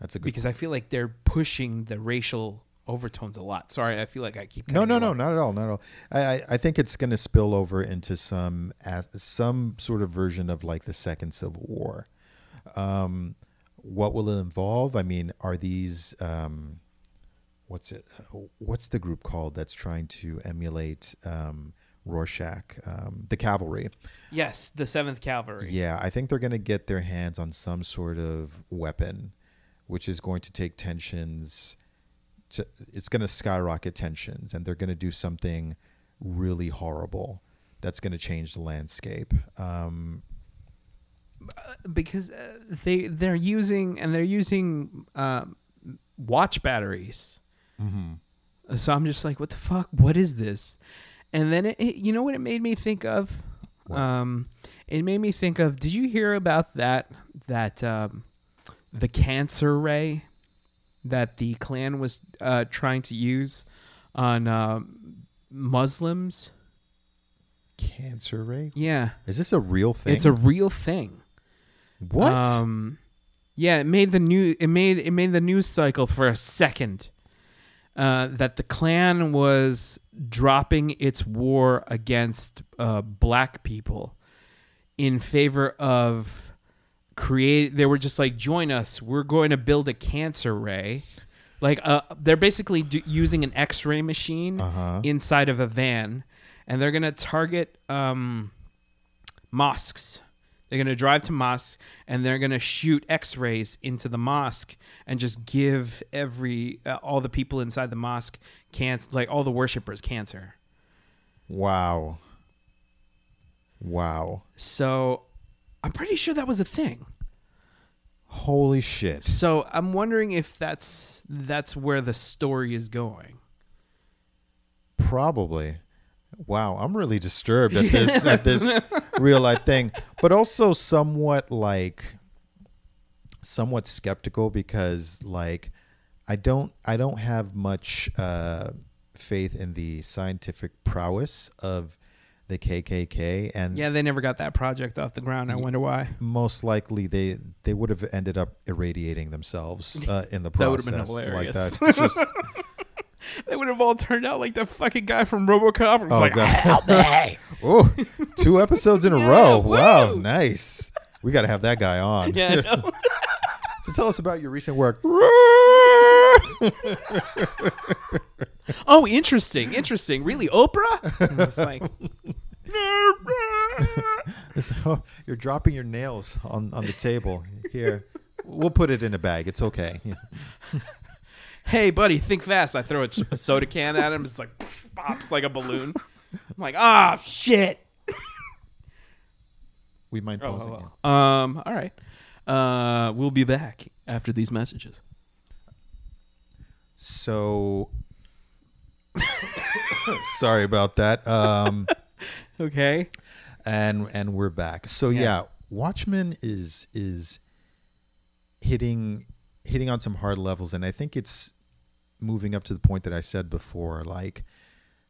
Speaker 1: That's a good.
Speaker 2: Because I feel like they're pushing the racial overtones a lot. Sorry, I feel like I keep
Speaker 1: No, no, no, not at all, not at all. I, I, I think it's going to spill over into some as, some sort of version of like the second Civil War. Um, what will it involve? I mean, are these um, what's it? What's the group called that's trying to emulate um, Rorschach? Um, the cavalry.
Speaker 2: Yes, the Seventh Kavalry.
Speaker 1: Yeah, I think they're going to get their hands on some sort of weapon, which is going to take tensions. To, it's going to skyrocket tensions, and they're going to do something really horrible that's going to change the landscape. Um,
Speaker 2: because uh, they they're using and they're using um, watch batteries. So I'm just like, what the fuck? What is this? And then it, it- you know what it made me think of? Um, it made me think of. Did you hear about that? That um, the cancer ray that the Klan was uh, trying to use on um Muslims.
Speaker 1: cancer ray?
Speaker 2: Yeah,
Speaker 1: Is this a real thing?
Speaker 2: it's a real thing.
Speaker 1: what?
Speaker 2: Um, yeah, it made the new it made it made the news cycle for a second. Uh, that the Klan was dropping its war against uh, black people in favor of create. They were just like, join us. We're going to build a cancer ray. Like uh, they're basically do- using an X-ray machine
Speaker 1: Uh-huh.
Speaker 2: inside of a van, and they're gonna target um, mosques. They're going to drive to mosques and they're going to shoot X-rays into the mosque and just give every uh, all the people inside the mosque cancer, like all the worshippers, cancer.
Speaker 1: wow. Wow.
Speaker 2: So I'm pretty sure that was a thing.
Speaker 1: Holy shit.
Speaker 2: So I'm wondering if that's that's where the story is going.
Speaker 1: Probably. Wow, I'm really disturbed at this at this real life thing, but also somewhat like somewhat skeptical because like I don't I don't have much uh, faith in the scientific prowess of the KKK and
Speaker 2: Yeah, they never got that project off the ground. I wonder why.
Speaker 1: most likely they they would have ended up irradiating themselves uh, in the process.
Speaker 2: That would've been
Speaker 1: like
Speaker 2: hilarious.
Speaker 1: that. Just,
Speaker 2: They would have all turned out like the fucking guy from RoboCop. It's
Speaker 1: Oh,
Speaker 2: like,
Speaker 1: God.
Speaker 2: help me.
Speaker 1: Two episodes in a
Speaker 2: Yeah,
Speaker 1: row. Wow, nice. We got to have that guy on.
Speaker 2: Yeah, I know.
Speaker 1: So tell us about your recent work.
Speaker 2: Oh, interesting, interesting. Really, Oprah? It's like,
Speaker 1: Oh, You're dropping your nails on, on the table. Here, we'll put it in a bag. It's okay.
Speaker 2: hey, buddy, think fast. I throw a, a soda can at him. It's like pops like a balloon. I'm like, ah, shit.
Speaker 1: We mind
Speaker 2: Oh,
Speaker 1: pausing.
Speaker 2: oh, oh. Um, all right. Uh, we'll be back after these messages.
Speaker 1: So, sorry about that. Um,
Speaker 2: Okay.
Speaker 1: and and we're back. So
Speaker 2: Yes.
Speaker 1: yeah, Watchmen is is hitting hitting on some hard levels, and I think it's moving up to the point that I said before. Like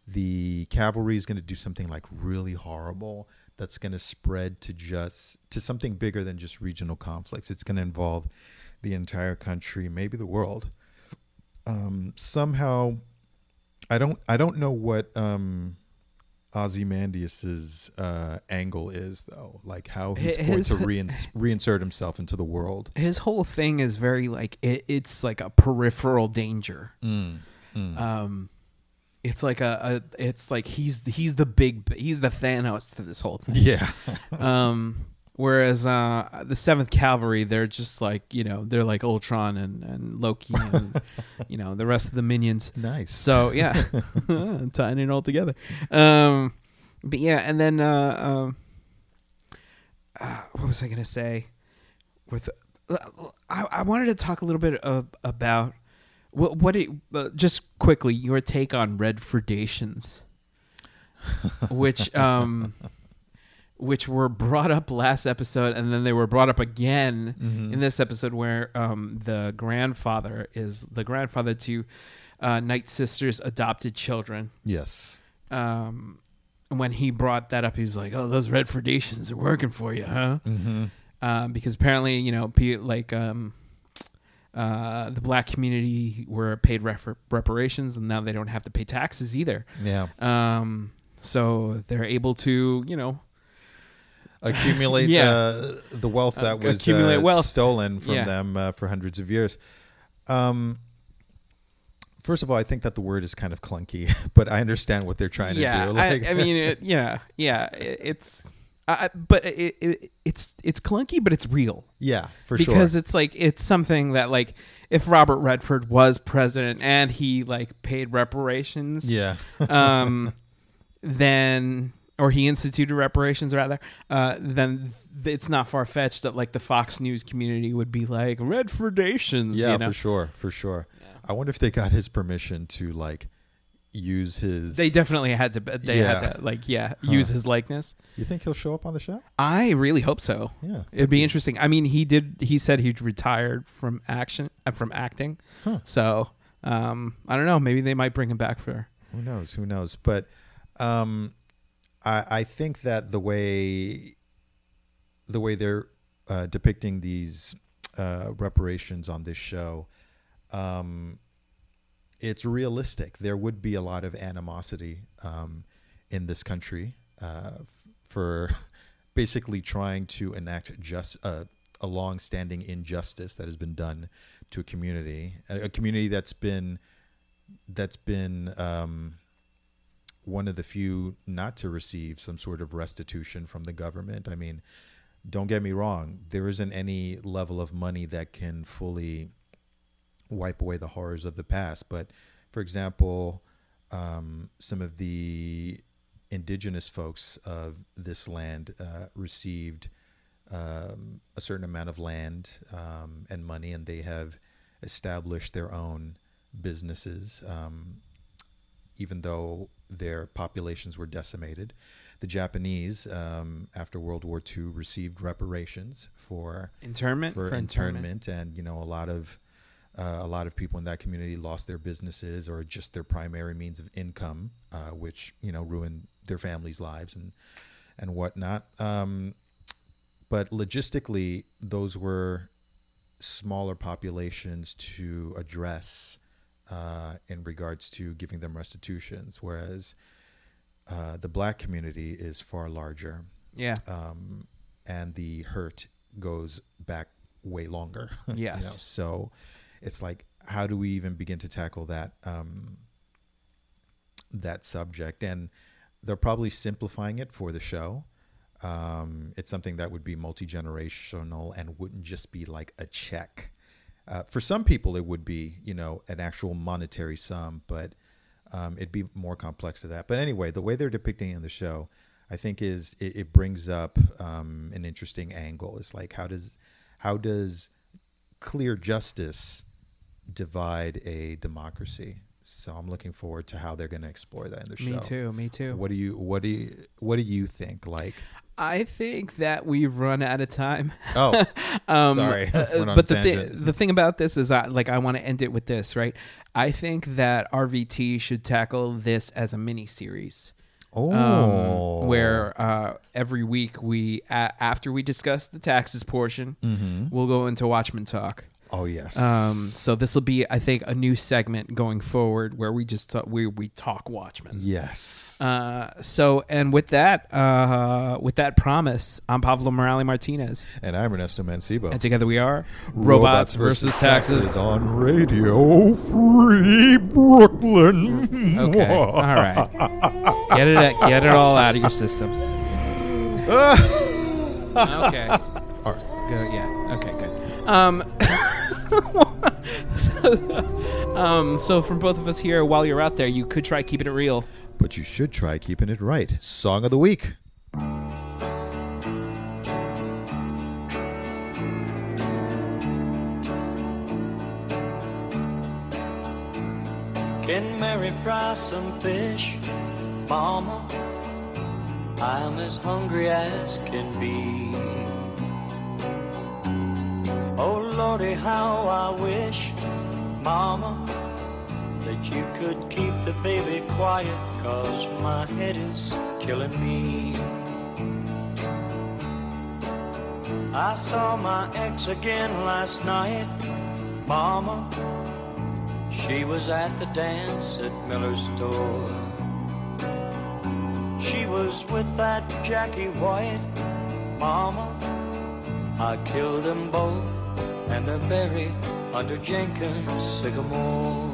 Speaker 1: the cavalry is going to do something like really horrible that's going to spread to just to something bigger than just regional conflicts. It's going to involve the entire country, maybe the world. Um, somehow, I don't I don't know what um, Ozymandias's uh, angle is, though, like how he's
Speaker 2: Hi-
Speaker 1: going to reins- reinsert himself into the world.
Speaker 2: His whole thing is very like it, it's like a peripheral danger.
Speaker 1: Mm, mm.
Speaker 2: Um, it's like a, a it's like he's he's the big he's the Thanos to this whole thing.
Speaker 1: yeah,
Speaker 2: Um, whereas uh, the Seventh Kavalry, they're just like you know they're like Ultron and, and Loki and you know the rest of the minions.
Speaker 1: nice.
Speaker 2: So yeah, tying it all together. Um, but yeah, and then uh, um, uh, what was I gonna say? With I, I wanted to talk a little bit of, about what what it, uh, just quickly your take on Redfordations, which um, which were brought up last episode, and then they were brought up again
Speaker 1: Mhm.
Speaker 2: in this episode where um, the grandfather is the grandfather to uh, Night Sister's adopted children.
Speaker 1: Yes.
Speaker 2: Um, when he brought that up, he's like, "Oh, those Redfordations are working for you, huh?"
Speaker 1: Mm-hmm.
Speaker 2: Um, because apparently, you know, like um, uh, the black community were paid refer- reparations, and now they don't have to pay taxes either.
Speaker 1: Yeah.
Speaker 2: Um, so they're able to, you know,
Speaker 1: Accumulate
Speaker 2: Yeah.
Speaker 1: the the wealth
Speaker 2: Uh,
Speaker 1: that was
Speaker 2: accumulate
Speaker 1: uh,
Speaker 2: wealth.
Speaker 1: stolen from
Speaker 2: Yeah.
Speaker 1: them uh, for hundreds of years. Um, first of all, I think that the word is kind of clunky, but I understand what they're trying
Speaker 2: yeah,
Speaker 1: to do. Like,
Speaker 2: I, I mean, it, yeah, yeah, it, it's, I, but it, it, it's it's clunky, but it's real
Speaker 1: yeah, for
Speaker 2: because
Speaker 1: sure.
Speaker 2: Because it's like it's something that like if Robert Redford was president and he like paid reparations,
Speaker 1: Yeah.
Speaker 2: um, then or he instituted reparations rather, uh, then th- it's not far fetched that like the Fox News community would be like Redfordations,
Speaker 1: Yeah,
Speaker 2: you know?
Speaker 1: for sure, for sure. I wonder if they got his permission to like use his.
Speaker 2: They definitely had to. They
Speaker 1: Yeah.
Speaker 2: had to like yeah
Speaker 1: Huh.
Speaker 2: use his likeness.
Speaker 1: you think he'll show up on the show?
Speaker 2: I really hope so.
Speaker 1: Yeah,
Speaker 2: It'd be interesting. I mean, he did. He said he'd retired from action, uh, from acting.
Speaker 1: Huh.
Speaker 2: So um, I don't know. Maybe they might bring him back for.
Speaker 1: Who knows? Who knows? But um, I I think that the way the way they're uh, depicting these uh, reparations on this show, um, it's realistic. There would be a lot of animosity um, in this country uh, for basically trying to enact just uh, a long-standing injustice that has been done to a community, a, a community that's been that's been um, one of the few not to receive some sort of restitution from the government. I mean, don't get me wrong, there isn't any level of money that can fully wipe away the horrors of the past. But for example, um, some of the indigenous folks of this land uh, received um, a certain amount of land um, and money, and they have established their own businesses, um, even though their populations were decimated. The Japanese, um, after World War II, received reparations for
Speaker 2: Internment
Speaker 1: for,
Speaker 2: for
Speaker 1: internment, and you know a lot of uh, a lot of people in that community lost their businesses or just their primary means of income, uh, which you know ruined their families' lives and and whatnot. Um, but logistically, those were smaller populations to address uh, in regards to giving them restitutions, whereas uh, the black community is far larger
Speaker 2: Yeah.
Speaker 1: um, and the hurt goes back way longer. you know?
Speaker 2: Yes.
Speaker 1: So it's like, how do we even begin to tackle that um, that subject? And they're probably simplifying it for the show. Um, it's something that would be multi generational and wouldn't just be like a check. Uh, for some people, it would be, you know, an actual monetary sum, but um, it'd be more complex to that. But anyway, the way they're depicting it in the show, I think is it, it brings up um, an interesting angle. It's like how does how does clear justice divide a democracy? So I'm looking forward to how they're going to explore that in the show.
Speaker 2: Me too. Me too.
Speaker 1: What do you what do you what do you think? Like,
Speaker 2: I think that we've run out of time.
Speaker 1: oh,
Speaker 2: Um,
Speaker 1: Sorry,
Speaker 2: uh, but the thi- the thing about this is, I, like, I want to end it with this, right? I think that RVT should tackle this as a mini series.
Speaker 1: oh,
Speaker 2: um, where uh, every week we a- after we discuss the taxes portion,
Speaker 1: hmm
Speaker 2: we'll go into Watchmen talk.
Speaker 1: Oh yes.
Speaker 2: Um, so this will be, I think, a new segment going forward where we just talk, we we talk Watchmen.
Speaker 1: yes.
Speaker 2: Uh, so and with that, uh, with that promise, I'm Pablo Morales Martinez,
Speaker 1: and I'm Ernesto Mancibo.
Speaker 2: and together we are Robots, versus, taxes.
Speaker 1: on Radio Free Brooklyn.
Speaker 2: Okay, all right, get it get it all out of your system. okay.
Speaker 1: All right.
Speaker 2: Good. Yeah. Okay. Good. Um, so, um, so from both of us here, while you're out there, you could try keeping it real.
Speaker 1: But you should try keeping it right. Song of the week.
Speaker 3: Can Mary fry some fish, Mama? I'm as hungry as can be. Lordy, how I wish, Mama, that you could keep the baby quiet, cause my head is killing me. I saw my ex again last night, Mama. She was at the dance at Miller's store. She was with that Jackie White, Mama. I killed them both, and they're buried under Jenkins' sycamore.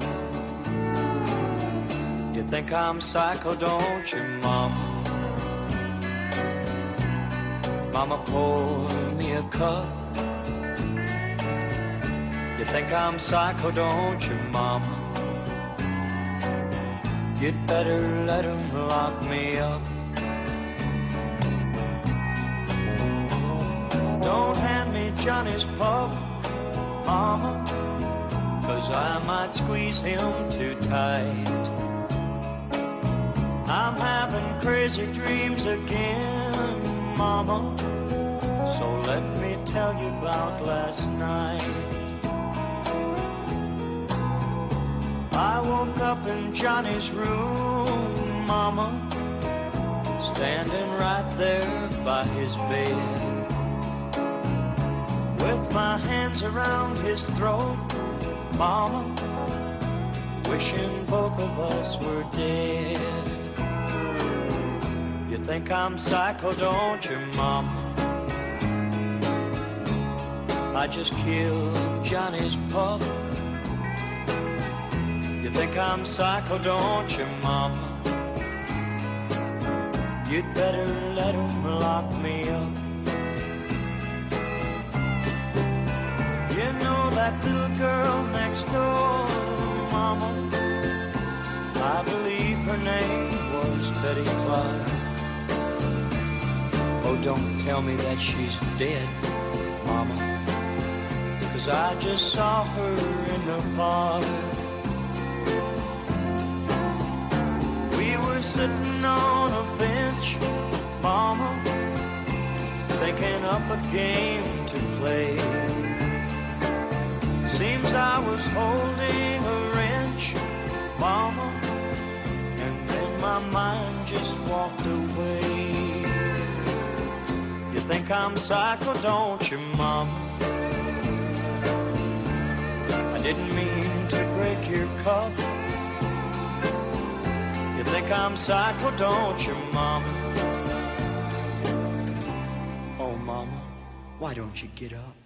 Speaker 3: You think I'm psycho, don't you, Mama? Mama, pour me a cup. You think I'm psycho, don't you, Mama? You'd better let 'em lock me up. Don't hand me Johnny's pup, Mama, cause I might squeeze him too tight. I'm having crazy dreams again, Mama, so let me tell you about last night. I woke up in Johnny's room, Mama, standing right there by his bed. With my hands around his throat, Mama, wishing both of us were dead. You think I'm psycho, don't you, Mama? I just killed Johnny's pup. You think I'm psycho, don't you, Mama? You'd better let 'em lock me up. That little girl next door, Mama? I believe her name was Betty Clark. Oh, don't tell me that she's dead, Mama. Cause I just saw her in the park. We were sitting on a bench, Mama, thinking up a game to play. Seems I was holding a wrench, Mama, and then my mind just walked away. You think I'm psycho, don't you, Mama? I didn't mean to break your cup. You think I'm psycho, don't you, Mama? Oh, Mama, why don't you get up?